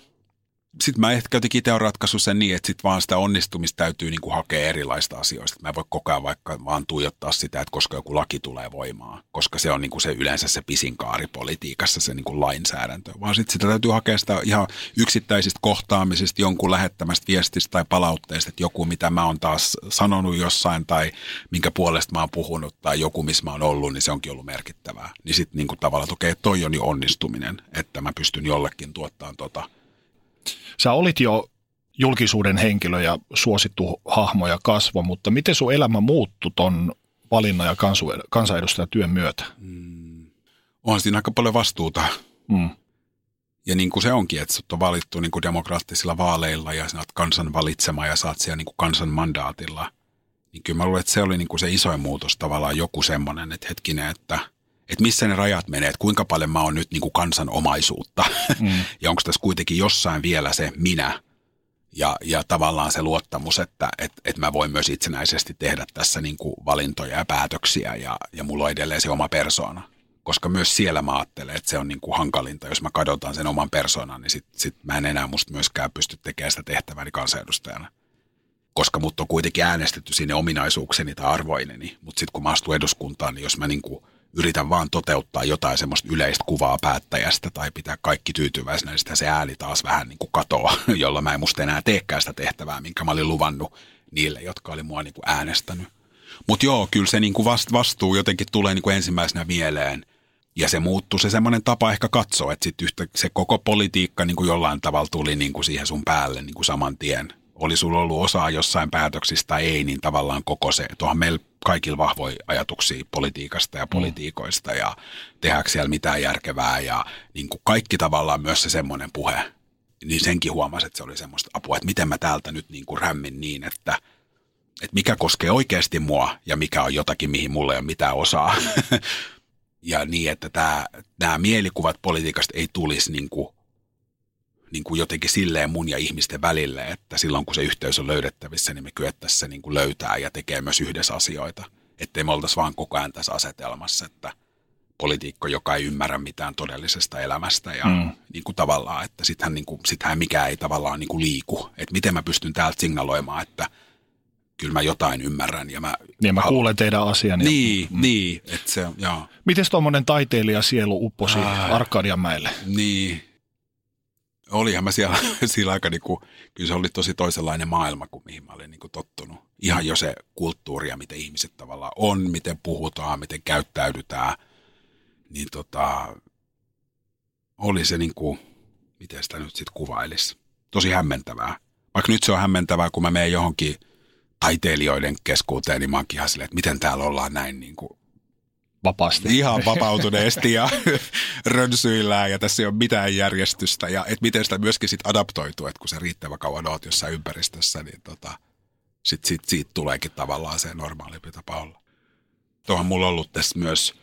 sitten mä ehkä jotenkin itse ratkaisu sen niin, että sitten vaan sitä onnistumista täytyy niin kuin hakea erilaista asioista. Mä en voi koko ajan vaikka vaan tuijottaa sitä, että koska joku laki tulee voimaan, koska se on niin kuin se yleensä se pisin kaari politiikassa, se niin kuin lainsäädäntö. Vaan sitten sitä täytyy hakea sitä ihan yksittäisistä kohtaamisista, jonkun lähettämästä viestistä tai palautteesta, että joku mitä mä oon taas sanonut jossain tai minkä puolesta mä oon puhunut tai joku missä mä oon ollut, niin se onkin ollut merkittävää. Niin sitten niin tavallaan, että okei, toi on jo onnistuminen, että mä pystyn jollekin tuottamaan tota – Sä olit jo julkisuuden henkilö ja suosittu hahmo ja kasvo, mutta miten sun elämä muuttui ton valinnan ja kansanedustajatyön myötä? Mm. On siinä aika paljon vastuuta. Mm. Ja niin kuin se onkin, että sut on valittu niin kuin demokraattisilla vaaleilla ja sä oot kansan valitsema ja saat siellä niin kuin kansan mandaatilla. Niin kyllä mä luulen, että se oli niin kuin se isoin muutos tavallaan joku semmoinen, että hetkinen, että – että missä ne rajat menee, että kuinka paljon mä oon nyt niin kuin kansan omaisuutta mm. ja onko tässä kuitenkin jossain vielä se minä ja, ja tavallaan se luottamus, että et, et mä voin myös itsenäisesti tehdä tässä niin kuin valintoja ja päätöksiä ja, ja mulla on edelleen se oma persoona. Koska myös siellä mä ajattelen, että se on niin kuin hankalinta, jos mä kadotan sen oman persoonan, niin sit, sit mä en enää musta myöskään pysty tekemään sitä tehtäväni kansanedustajana. Koska mut on kuitenkin äänestetty sinne ominaisuukseni tai arvoineni, mutta sitten kun mä astun eduskuntaan, niin jos mä niin kuin – yritän vaan toteuttaa jotain semmoista yleistä kuvaa päättäjästä tai pitää kaikki tyytyväisenä, niin sitä se ääni taas vähän niin kuin katoaa, jolla mä en musta enää teekään sitä tehtävää, minkä mä olin luvannut niille, jotka oli mua niin kuin äänestänyt. Mutta joo, kyllä se niin kuin vastuu jotenkin tulee niin kuin ensimmäisenä mieleen. Ja se muuttuu se semmoinen tapa ehkä katsoa, että sit yhtä, se koko politiikka niin kuin jollain tavalla tuli niin kuin siihen sun päälle niin kuin saman tien. Oli sulla ollut osaa jossain päätöksistä tai ei, niin tavallaan koko se, tuohon meillä kaikilla vahvoja ajatuksia politiikasta ja mm. politiikoista ja tehdäänkö siellä mitään järkevää ja niin kuin kaikki tavallaan myös se semmoinen puhe, niin senkin huomasi, että se oli semmoista apua, että miten mä täältä nyt niin kuin rämmin niin, että, että mikä koskee oikeasti mua ja mikä on jotakin, mihin mulla ei ole mitään osaa. ja niin, että tämä, nämä mielikuvat politiikasta ei tulisi niin kuin niin kuin jotenkin silleen mun ja ihmisten välille, että silloin kun se yhteys on löydettävissä, niin me kyettäisiin se niin kuin löytää ja tekee myös yhdessä asioita. Ettei me oltaisi vaan koko ajan tässä asetelmassa, että poliitikko, joka ei ymmärrä mitään todellisesta elämästä ja mm. niin kuin tavallaan, että sittenhän, niin kuin, sittenhän mikään ei tavallaan niin kuin liiku. Että miten mä pystyn täältä signaloimaan, että kyllä mä jotain ymmärrän. Ja mä, niin mä haluan... kuulen teidän asian. Niin, ja... mm. niin. Että se, joo. Miten tuommoinen taiteilija sielu upposi Arkadianmäelle? Niin, olihan mä siellä, siellä aika niin kuin, kyllä se oli tosi toisenlainen maailma kuin mihin mä olin niin kuin tottunut. Ihan jo se kulttuuri ja miten ihmiset tavallaan on, miten puhutaan, miten käyttäydytään, niin tota, oli se niin kuin, miten sitä nyt sitten kuvailisi, tosi hämmentävää. Vaikka nyt se on hämmentävää, kun mä menen johonkin taiteilijoiden keskuuteen, niin mä oonkin ihan silleen, että miten täällä ollaan näin niin kuin vapaasti. Ihan vapautuneesti ja rönsyillään ja tässä ei ole mitään järjestystä. Ja et miten sitä myöskin sit adaptoituu, että kun sä riittävän kauan oot jossain ympäristössä, niin tota, sit, sit, siitä tuleekin tavallaan se normaalimpi tapa olla. Tuohan mulla on ollut tässä myös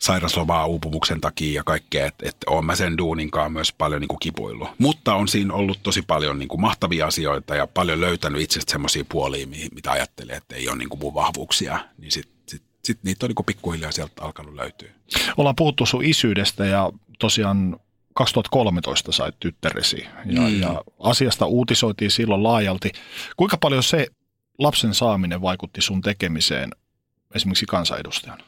sairaslomaa uupumuksen takia ja kaikkea, että et oon mä sen duuninkaan myös paljon niin kuin kipuillut. Mutta on siinä ollut tosi paljon niin kuin mahtavia asioita ja paljon löytänyt itsestä semmoisia puolia, mitä ajattelee, että ei ole niin kuin mun vahvuuksia. Niin sit sitten niitä on niin pikkuhiljaa sieltä alkanut löytyä. Ollaan puhuttu sun isyydestä ja tosiaan 2013 sait tyttäresi ja, mm. ja asiasta uutisoitiin silloin laajalti. Kuinka paljon se lapsen saaminen vaikutti sun tekemiseen esimerkiksi kansanedustajana?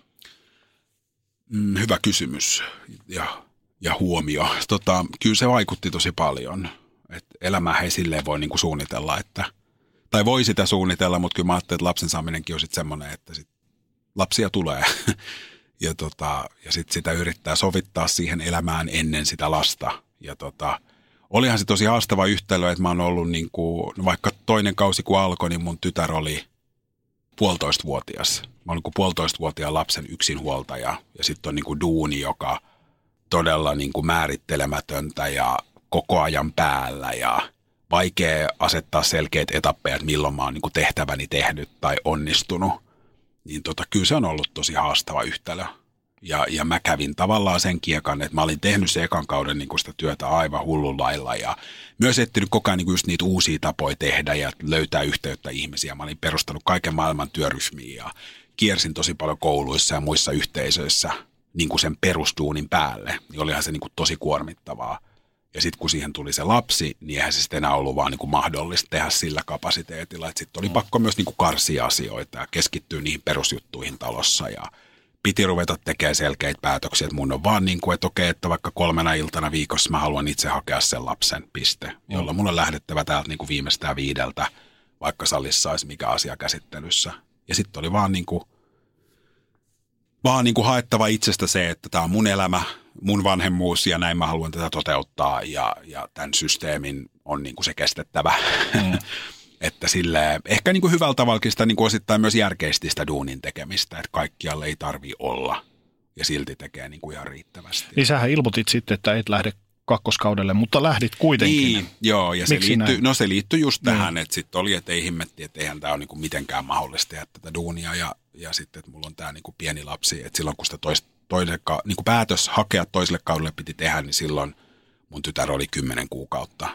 Mm, hyvä kysymys ja, ja huomio. Tota, kyllä se vaikutti tosi paljon. Et elämää ei silleen voi niinku suunnitella, että, tai voi sitä suunnitella, mutta kyllä mä ajattelin, että lapsen saaminenkin on sitten semmoinen, että sit lapsia tulee. ja tota, ja sitten sitä yrittää sovittaa siihen elämään ennen sitä lasta. Ja tota, olihan se tosi haastava yhtälö, että mä oon ollut niin kuin, vaikka toinen kausi kun alkoi, niin mun tytär oli puolitoista vuotias. Mä olin kuin puolitoista vuotiaan lapsen yksinhuoltaja ja sitten on niin kuin duuni, joka todella niin kuin määrittelemätöntä ja koko ajan päällä ja vaikea asettaa selkeät etappeja, että milloin mä oon niin kuin tehtäväni tehnyt tai onnistunut niin tota, kyllä se on ollut tosi haastava yhtälö. Ja, ja mä kävin tavallaan sen kiekan, että mä olin tehnyt se ekan kauden niin sitä työtä aivan hullun lailla ja myös etsinyt koko ajan niin just niitä uusia tapoja tehdä ja löytää yhteyttä ihmisiä. Mä olin perustanut kaiken maailman työryhmiä ja kiersin tosi paljon kouluissa ja muissa yhteisöissä niin sen perustuunin päälle. Niin olihan se niin tosi kuormittavaa. Ja sitten kun siihen tuli se lapsi, niin eihän se sitten enää ollut vaan niin kuin mahdollista tehdä sillä kapasiteetilla. Että sitten oli mm. pakko myös niin kuin karsia asioita ja keskittyä niihin perusjuttuihin talossa. Ja piti ruveta tekemään selkeitä päätöksiä, että mun on vaan niin kuin, että okei, että vaikka kolmena iltana viikossa mä haluan itse hakea sen lapsen, piste. Mm. Jolla mun on lähdettävä täältä niin kuin viimeistään viideltä, vaikka salissa olisi mikä asia käsittelyssä. Ja sitten oli vaan niin kuin, vaan niin kuin haettava itsestä se, että tämä on mun elämä, mun vanhemmuus ja näin mä haluan tätä toteuttaa ja, ja tämän systeemin on niin kuin se kestettävä. Mm. että sille ehkä niin kuin hyvällä tavalla sitä niin kuin osittain myös järkeisti sitä duunin tekemistä, että kaikkialle ei tarvi olla ja silti tekee niin kuin ihan riittävästi. Niin sähän ilmoitit sitten, että et lähde kakkoskaudelle, mutta lähdit kuitenkin. Niin, joo, ja se liittyy, no se liittyy just niin. tähän, että sitten oli, että ei himmetti, että eihän tämä ole niinku mitenkään mahdollista tehdä tätä duunia, ja, ja sitten, että mulla on tämä niinku pieni lapsi, että silloin kun sitä toista toiselle, niin kuin päätös hakea toiselle kaudelle piti tehdä, niin silloin mun tytär oli kymmenen kuukautta.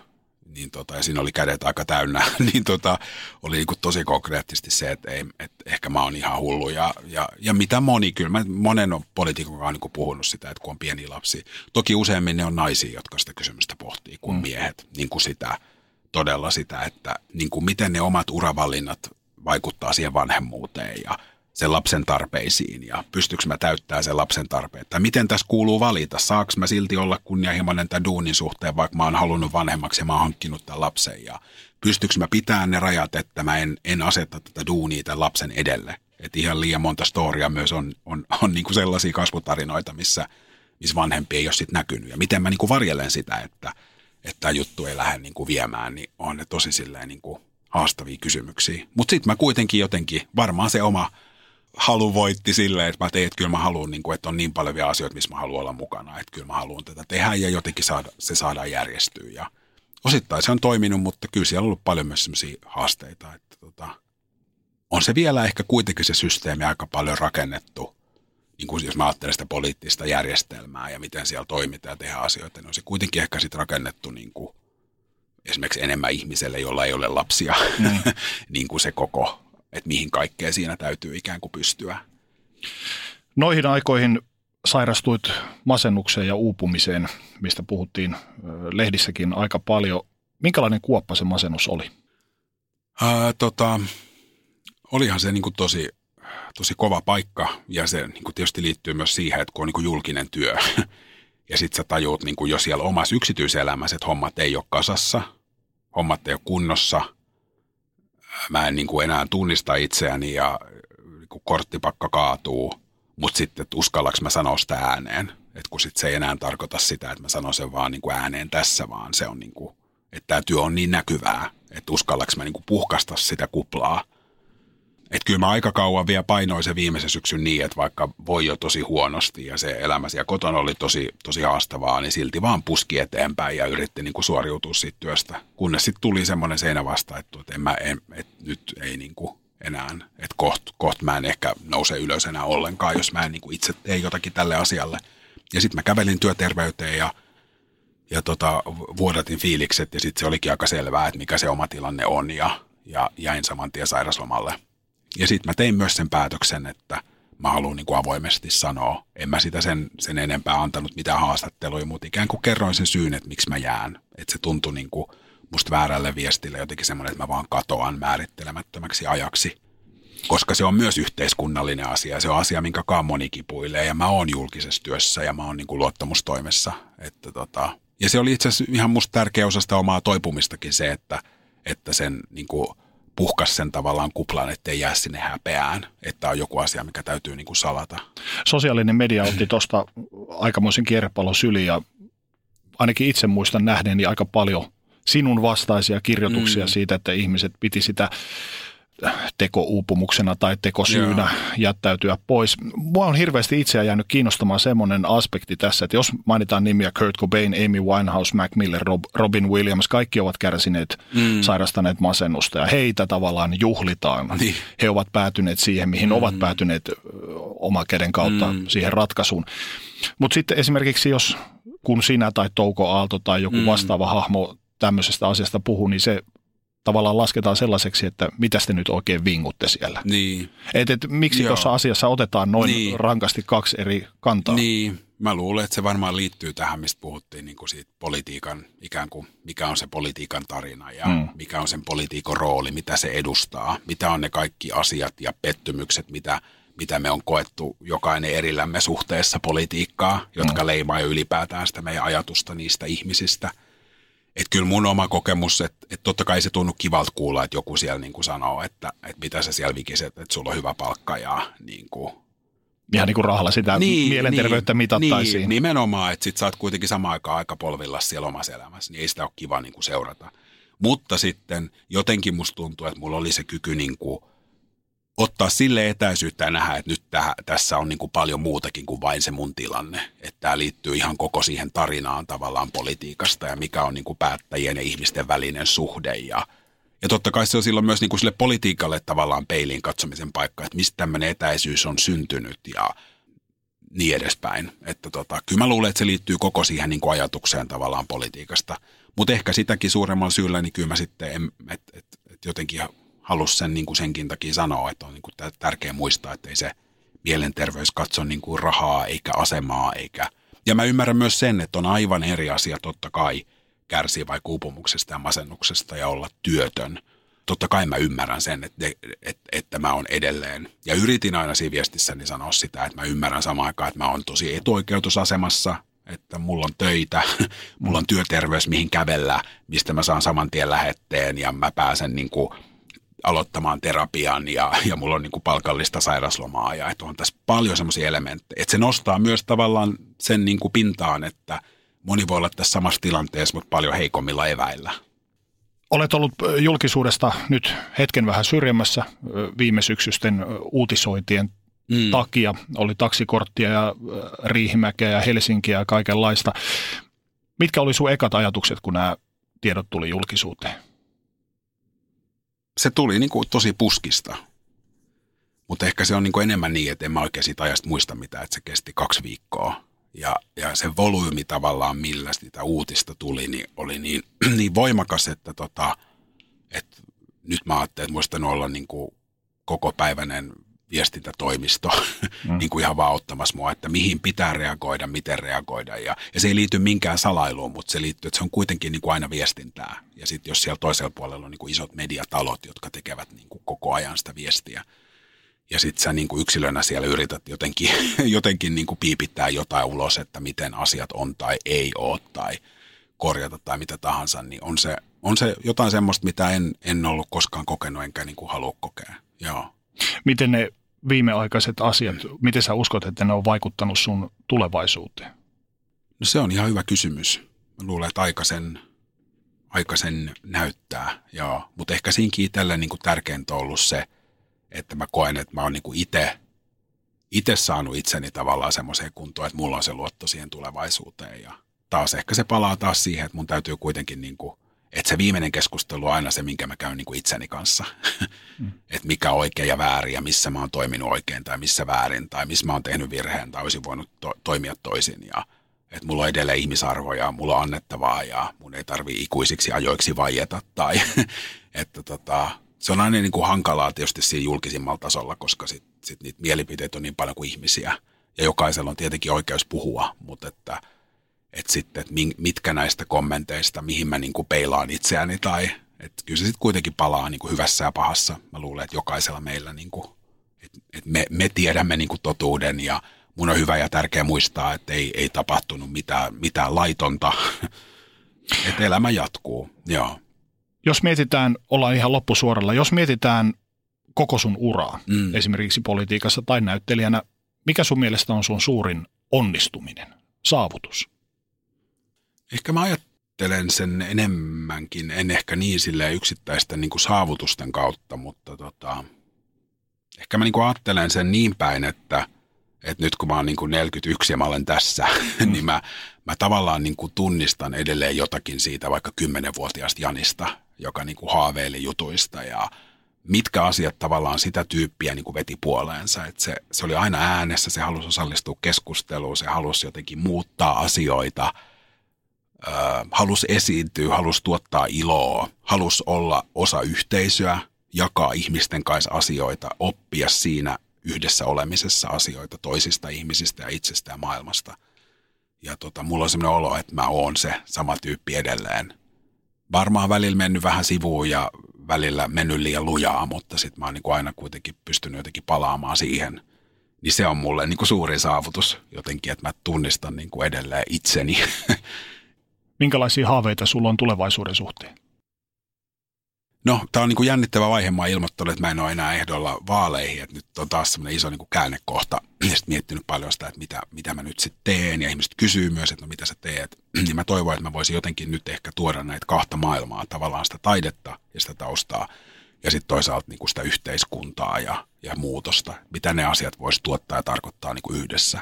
Niin tota, ja siinä oli kädet aika täynnä, niin tota, oli niin kuin tosi konkreettisesti se, että, ei, että ehkä mä oon ihan hullu. Ja, ja, ja mitä moni, kyllä mä monen on poliitikon kanssa niin puhunut sitä, että kun on pieni lapsi. Toki useimmin ne on naisia, jotka sitä kysymystä pohtii, kuin mm. miehet. Niin kuin sitä, todella sitä, että niin kuin miten ne omat uravalinnat vaikuttaa siihen vanhemmuuteen ja sen lapsen tarpeisiin ja pystyykö mä täyttää sen lapsen tarpeet. Tai miten tässä kuuluu valita, saaks mä silti olla kunnianhimoinen tämän duunin suhteen, vaikka mä oon halunnut vanhemmaksi ja mä oon hankkinut tämän lapsen. Ja pystyykö mä pitämään ne rajat, että mä en, en aseta tätä duunia tämän lapsen edelle. Että ihan liian monta storia myös on, on, on niin kuin sellaisia kasvutarinoita, missä, missä vanhempi ei ole sitten näkynyt. Ja miten mä niin kuin varjelen sitä, että, tämä juttu ei lähde niin kuin viemään, niin on ne tosi silleen niin kuin haastavia kysymyksiä. Mutta sitten mä kuitenkin jotenkin, varmaan se oma – halu voitti silleen, että mä tein, että kyllä mä haluan, niin kuin, että on niin paljon vielä asioita, missä mä haluan olla mukana, että kyllä mä haluan tätä tehdä ja jotenkin saada, se saadaan järjestyä. Ja osittain se on toiminut, mutta kyllä siellä on ollut paljon myös sellaisia haasteita, että tota, on se vielä ehkä kuitenkin se systeemi aika paljon rakennettu, niin kuin jos mä ajattelen sitä poliittista järjestelmää ja miten siellä toimitaan ja tehdään asioita, niin on se kuitenkin ehkä sitten rakennettu niin kuin esimerkiksi enemmän ihmiselle, jolla ei ole lapsia, mm. niin kuin se koko että mihin kaikkeen siinä täytyy ikään kuin pystyä. Noihin aikoihin sairastuit masennukseen ja uupumiseen, mistä puhuttiin lehdissäkin aika paljon. Minkälainen kuoppa se masennus oli? Ää, tota, olihan se niin kuin tosi, tosi kova paikka ja se niin kuin tietysti liittyy myös siihen, että kun on niin kuin julkinen työ ja sitten sä tajuut niin kuin jo siellä omassa yksityiselämässä, että hommat ei ole kasassa, hommat ei ole kunnossa, mä en niin kuin enää tunnista itseäni ja niin kuin korttipakka kaatuu, mutta sitten, että uskallaks mä sanoa sitä ääneen, että kun sitten se ei enää tarkoita sitä, että mä sanon sen vaan niin kuin ääneen tässä, vaan se on niin kuin, että tämä työ on niin näkyvää, että uskallaks mä niin kuin puhkasta sitä kuplaa – että kyllä mä aika kauan vielä painoin se viimeisen syksyn niin, että vaikka voi jo tosi huonosti ja se elämä siellä kotona oli tosi, tosi haastavaa, niin silti vaan puski eteenpäin ja yritti niin kuin suoriutua siitä työstä. Kunnes sitten tuli semmoinen seinä vasta, että, että, en mä, en, että nyt ei niin kuin enää, että kohta koht mä en ehkä nouse ylös enää ollenkaan, jos mä en niin kuin itse tee jotakin tälle asialle. Ja sitten mä kävelin työterveyteen ja, ja tota, vuodatin fiilikset ja sitten se olikin aika selvää, että mikä se oma tilanne on ja, ja jäin saman tien sairaslomalle – ja sitten mä tein myös sen päätöksen, että mä haluan niin kuin avoimesti sanoa. En mä sitä sen, sen enempää antanut mitään haastatteluja, mutta ikään kuin kerroin sen syyn, että miksi mä jään. Että se tuntui niin kuin musta väärälle viestille jotenkin semmoinen, että mä vaan katoan määrittelemättömäksi ajaksi. Koska se on myös yhteiskunnallinen asia. Se on asia, minkä moni kipuilee. Ja mä oon julkisessa työssä ja mä oon niin kuin luottamustoimessa. Että tota. Ja se oli itse asiassa ihan musta tärkeä osa sitä omaa toipumistakin se, että, että sen niin kuin – puhkas sen tavallaan kuplan, ettei jää sinne häpeään, että on joku asia, mikä täytyy niin kuin salata. Sosiaalinen media otti tuosta aikamoisen kierrepallon syli ja ainakin itse muistan nähneeni aika paljon sinun vastaisia kirjoituksia mm. siitä, että ihmiset piti sitä tekouupumuksena tai tekosyynä Joo. jättäytyä pois. Mua on hirveästi itseä jäänyt kiinnostamaan semmoinen aspekti tässä, että jos mainitaan nimiä Kurt Cobain, Amy Winehouse, Mac Miller, Rob, Robin Williams, kaikki ovat kärsineet, mm. sairastaneet masennusta ja heitä tavallaan juhlitaan. Niin. He ovat päätyneet siihen, mihin mm. ovat päätyneet oma käden kautta mm. siihen ratkaisuun. Mutta sitten esimerkiksi jos kun sinä tai Touko Aalto tai joku mm. vastaava hahmo tämmöisestä asiasta puhuu, niin se tavallaan lasketaan sellaiseksi, että mitä te nyt oikein vingutte siellä. Niin. Et, et, miksi tuossa asiassa otetaan noin niin. rankasti kaksi eri kantaa? Niin, mä luulen, että se varmaan liittyy tähän, mistä puhuttiin niin kuin siitä politiikan, ikään kuin mikä on se politiikan tarina ja mm. mikä on sen politiikan rooli, mitä se edustaa, mitä on ne kaikki asiat ja pettymykset, mitä, mitä me on koettu jokainen erillämme suhteessa politiikkaa, jotka mm. leimaa jo ylipäätään sitä meidän ajatusta niistä ihmisistä – että kyllä mun oma kokemus, että, että totta kai se tunnu kivalta kuulla, että joku siellä niin kuin sanoo, että, että mitä sä siellä vikiset, että sulla on hyvä palkka ja niin kuin, Ihan niin kuin rahalla sitä niin, mielenterveyttä niin, mitattaisiin. Niin, nimenomaan, että sit sä oot kuitenkin samaan aikaan aika polvilla siellä omassa elämässä, niin ei sitä ole kiva niin kuin seurata. Mutta sitten jotenkin musta tuntuu, että mulla oli se kyky niin kuin – ottaa sille etäisyyttä ja nähdä, että nyt täh, tässä on niin kuin paljon muutakin kuin vain se mun tilanne. Että tämä liittyy ihan koko siihen tarinaan tavallaan politiikasta ja mikä on niin kuin päättäjien ja ihmisten välinen suhde. Ja, ja totta kai se on silloin myös niin kuin sille politiikalle tavallaan peiliin katsomisen paikka, että mistä tämmöinen etäisyys on syntynyt ja niin edespäin. Että tota, kyllä mä luulen, että se liittyy koko siihen niin kuin ajatukseen tavallaan politiikasta. Mutta ehkä sitäkin suuremmalla syyllä, niin kyllä mä sitten, että et, et jotenkin halusi sen niin kuin senkin takia sanoa, että on niin kuin tärkeää muistaa, että ei se mielenterveys katso niin kuin rahaa eikä asemaa eikä. Ja mä ymmärrän myös sen, että on aivan eri asia totta kai kärsiä vaikka uupumuksesta ja masennuksesta ja olla työtön. Totta kai mä ymmärrän sen, että, että, että mä oon edelleen. Ja yritin aina siinä viestissäni sanoa sitä, että mä ymmärrän samaan aikaan, että mä oon tosi etuoikeutusasemassa, että mulla on töitä, mulla on työterveys, mihin kävellä, mistä mä saan saman tien lähetteen ja mä pääsen niin kuin aloittamaan terapian ja, ja mulla on niin kuin palkallista sairaslomaa ja että on tässä paljon semmoisia elementtejä. Että se nostaa myös tavallaan sen niin kuin pintaan, että moni voi olla tässä samassa tilanteessa, mutta paljon heikommilla eväillä. Olet ollut julkisuudesta nyt hetken vähän syrjemmässä viime syksysten uutisointien mm. takia. Oli taksikorttia ja Riihimäkeä ja Helsinkiä ja kaikenlaista. Mitkä oli sun ekat ajatukset, kun nämä tiedot tuli julkisuuteen? Se tuli niin kuin tosi puskista. Mutta ehkä se on niin kuin enemmän niin, että en mä oikein siitä ajasta muista mitään, että se kesti kaksi viikkoa. Ja, ja se volyymi tavallaan, millä sitä uutista tuli, niin oli niin, niin voimakas, että, tota, että nyt mä ajattelin, että muistan olla niin kuin koko päiväinen viestintätoimisto mm. niin kuin ihan vaan ottamassa mua, että mihin pitää reagoida, miten reagoida. Ja, ja se ei liity minkään salailuun, mutta se liittyy, että se on kuitenkin niin kuin aina viestintää. Ja sitten jos siellä toisella puolella on niin kuin isot mediatalot, jotka tekevät niin kuin koko ajan sitä viestiä, ja sitten sä niin kuin yksilönä siellä yrität jotenkin, jotenkin niin kuin piipittää jotain ulos, että miten asiat on tai ei ole tai korjata tai mitä tahansa, niin on se, on se jotain semmoista, mitä en, en ollut koskaan kokenut enkä niin kuin halua kokea. Joo. Miten ne viimeaikaiset asiat, miten sä uskot, että ne on vaikuttanut sun tulevaisuuteen? No se on ihan hyvä kysymys. Mä luulen, että aika sen, aika sen näyttää, joo. Mutta ehkä siinkin itselle niin tärkeintä on ollut se, että mä koen, että mä oon niin itse itse saanut itseni tavallaan semmoiseen kuntoon, että mulla on se luotto siihen tulevaisuuteen. Ja taas ehkä se palaa taas siihen, että mun täytyy kuitenkin niin kuin että se viimeinen keskustelu on aina se, minkä mä käyn niin kuin itseni kanssa. Mm. että mikä on oikein ja väärin ja missä mä oon toiminut oikein tai missä väärin tai missä mä oon tehnyt virheen tai olisin voinut to- toimia toisin. Ja että mulla on edelleen ihmisarvoja, mulla on annettavaa ja mun ei tarvi ikuisiksi ajoiksi vaieta. Tai että tota, se on aina niin kuin hankalaa tietysti siinä julkisimmalla tasolla, koska sit, sit niitä mielipiteitä on niin paljon kuin ihmisiä. Ja jokaisella on tietenkin oikeus puhua, mutta että – että sitten, että mitkä näistä kommenteista, mihin mä niin kuin peilaan itseäni tai että kyllä se sitten kuitenkin palaa niin kuin hyvässä ja pahassa. Mä luulen, että jokaisella meillä, niin kuin, että, että me, me tiedämme niin kuin totuuden ja mun on hyvä ja tärkeä muistaa, että ei, ei tapahtunut mitään, mitään laitonta, että elämä jatkuu, joo. Jos mietitään, ollaan ihan loppusuoralla, jos mietitään koko sun uraa, mm. esimerkiksi politiikassa tai näyttelijänä, mikä sun mielestä on sun suurin onnistuminen, saavutus? Ehkä mä ajattelen sen enemmänkin, en ehkä niin silleen yksittäisten niin kuin saavutusten kautta, mutta tota, ehkä mä niin kuin ajattelen sen niin päin, että, että nyt kun mä oon niin kuin 41 ja mä olen tässä, mm. niin mä, mä tavallaan niin kuin tunnistan edelleen jotakin siitä vaikka 10-vuotiaasta Janista, joka niin kuin haaveili jutuista ja mitkä asiat tavallaan sitä tyyppiä niin kuin veti puoleensa. Että se, se oli aina äänessä, se halusi osallistua keskusteluun, se halusi jotenkin muuttaa asioita – halusi esiintyä, halusi tuottaa iloa, halusi olla osa yhteisöä, jakaa ihmisten kanssa asioita, oppia siinä yhdessä olemisessa asioita toisista ihmisistä ja itsestä ja maailmasta. Ja tota, mulla on sellainen olo, että mä oon se sama tyyppi edelleen. Varmaan välillä mennyt vähän sivuun ja välillä mennyt liian lujaa, mutta sitten mä oon niin aina kuitenkin pystynyt jotenkin palaamaan siihen. Niin se on mulle niin kuin suurin saavutus jotenkin, että mä tunnistan niin kuin edelleen itseni Minkälaisia haaveita sulla on tulevaisuuden suhteen? No, tämä on niin kuin jännittävä vaihe. Mä oon että mä en ole enää ehdolla vaaleihin. Että nyt on taas semmoinen iso niin kuin käännekohta. Ja sitten miettinyt paljon sitä, että mitä, mitä mä nyt sitten teen. Ja ihmiset kysyy myös, että no mitä sä teet. Niin mä toivon, että mä voisin jotenkin nyt ehkä tuoda näitä kahta maailmaa. Tavallaan sitä taidetta ja sitä taustaa. Ja sitten toisaalta niin kuin sitä yhteiskuntaa ja, ja muutosta. Mitä ne asiat voisi tuottaa ja tarkoittaa niin kuin yhdessä.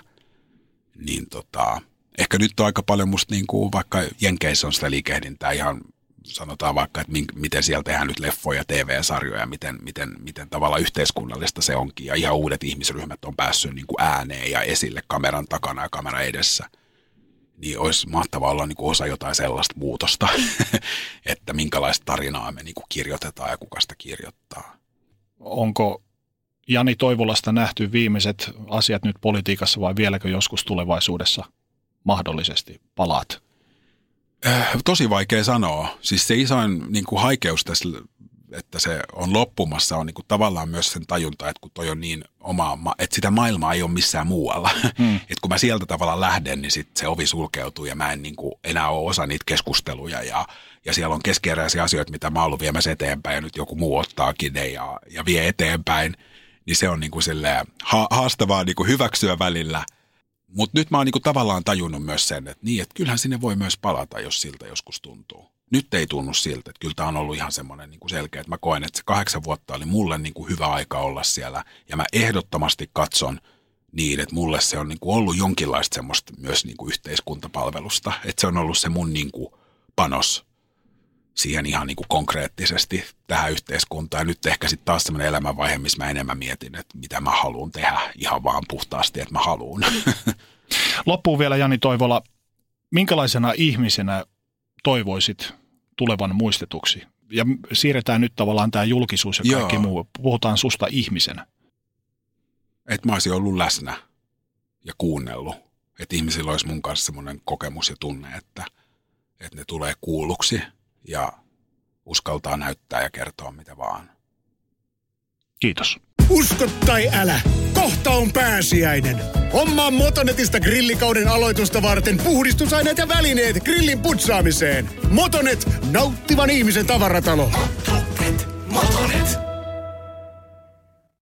Niin tota, ehkä nyt on aika paljon musta niin kuin, vaikka Jenkeissä on sitä liikehdintää ihan sanotaan vaikka, että miten siellä tehdään nyt leffoja, TV-sarjoja, miten, miten, miten tavalla yhteiskunnallista se onkin. Ja ihan uudet ihmisryhmät on päässyt niin kuin ääneen ja esille kameran takana ja kamera edessä. Niin olisi mahtavaa olla niin kuin osa jotain sellaista muutosta, että minkälaista tarinaa me niin kuin kirjoitetaan ja kuka sitä kirjoittaa. Onko Jani Toivolasta nähty viimeiset asiat nyt politiikassa vai vieläkö joskus tulevaisuudessa mahdollisesti palaat? Äh, tosi vaikea sanoa. Siis se isoin niin kuin haikeus tässä, että se on loppumassa, on niin kuin tavallaan myös sen tajunta, että kun toi on niin oma, että sitä maailmaa ei ole missään muualla. Hmm. että kun mä sieltä tavallaan lähden, niin sit se ovi sulkeutuu ja mä en niin kuin enää ole osa niitä keskusteluja ja, ja siellä on keskeeräisiä asioita, mitä mä oon ollut viemässä eteenpäin ja nyt joku muu ottaakin ne ja, ja vie eteenpäin. Niin se on niin kuin ha- haastavaa niin kuin hyväksyä välillä – mutta nyt mä oon niinku tavallaan tajunnut myös sen, että niin, että kyllähän sinne voi myös palata, jos siltä joskus tuntuu. Nyt ei tunnu siltä, että kyllä tämä on ollut ihan semmoinen niinku selkeä, että mä koen, että se kahdeksan vuotta oli mulle niinku hyvä aika olla siellä. Ja mä ehdottomasti katson niin, että mulle se on niinku ollut jonkinlaista semmoista myös niinku yhteiskuntapalvelusta. Että se on ollut se mun niinku panos siihen ihan niin kuin konkreettisesti tähän yhteiskuntaan. Ja nyt ehkä sitten taas sellainen elämänvaihe, missä mä enemmän mietin, että mitä mä haluan tehdä ihan vaan puhtaasti, että mä haluan. Loppuun vielä Jani Toivola, minkälaisena ihmisenä toivoisit tulevan muistetuksi? Ja siirretään nyt tavallaan tämä julkisuus ja kaikki Joo. muu. Puhutaan susta ihmisenä. että mä olisin ollut läsnä ja kuunnellut. Että ihmisillä olisi mun kanssa semmoinen kokemus ja tunne, että, että ne tulee kuulluksi ja uskaltaa näyttää ja kertoa mitä vaan. Kiitos. Usko tai älä, kohta on pääsiäinen. Hommaa Motonetista grillikauden aloitusta varten puhdistusaineet ja välineet grillin putsaamiseen. Motonet, nauttivan ihmisen tavaratalo. Motonet, Motonet.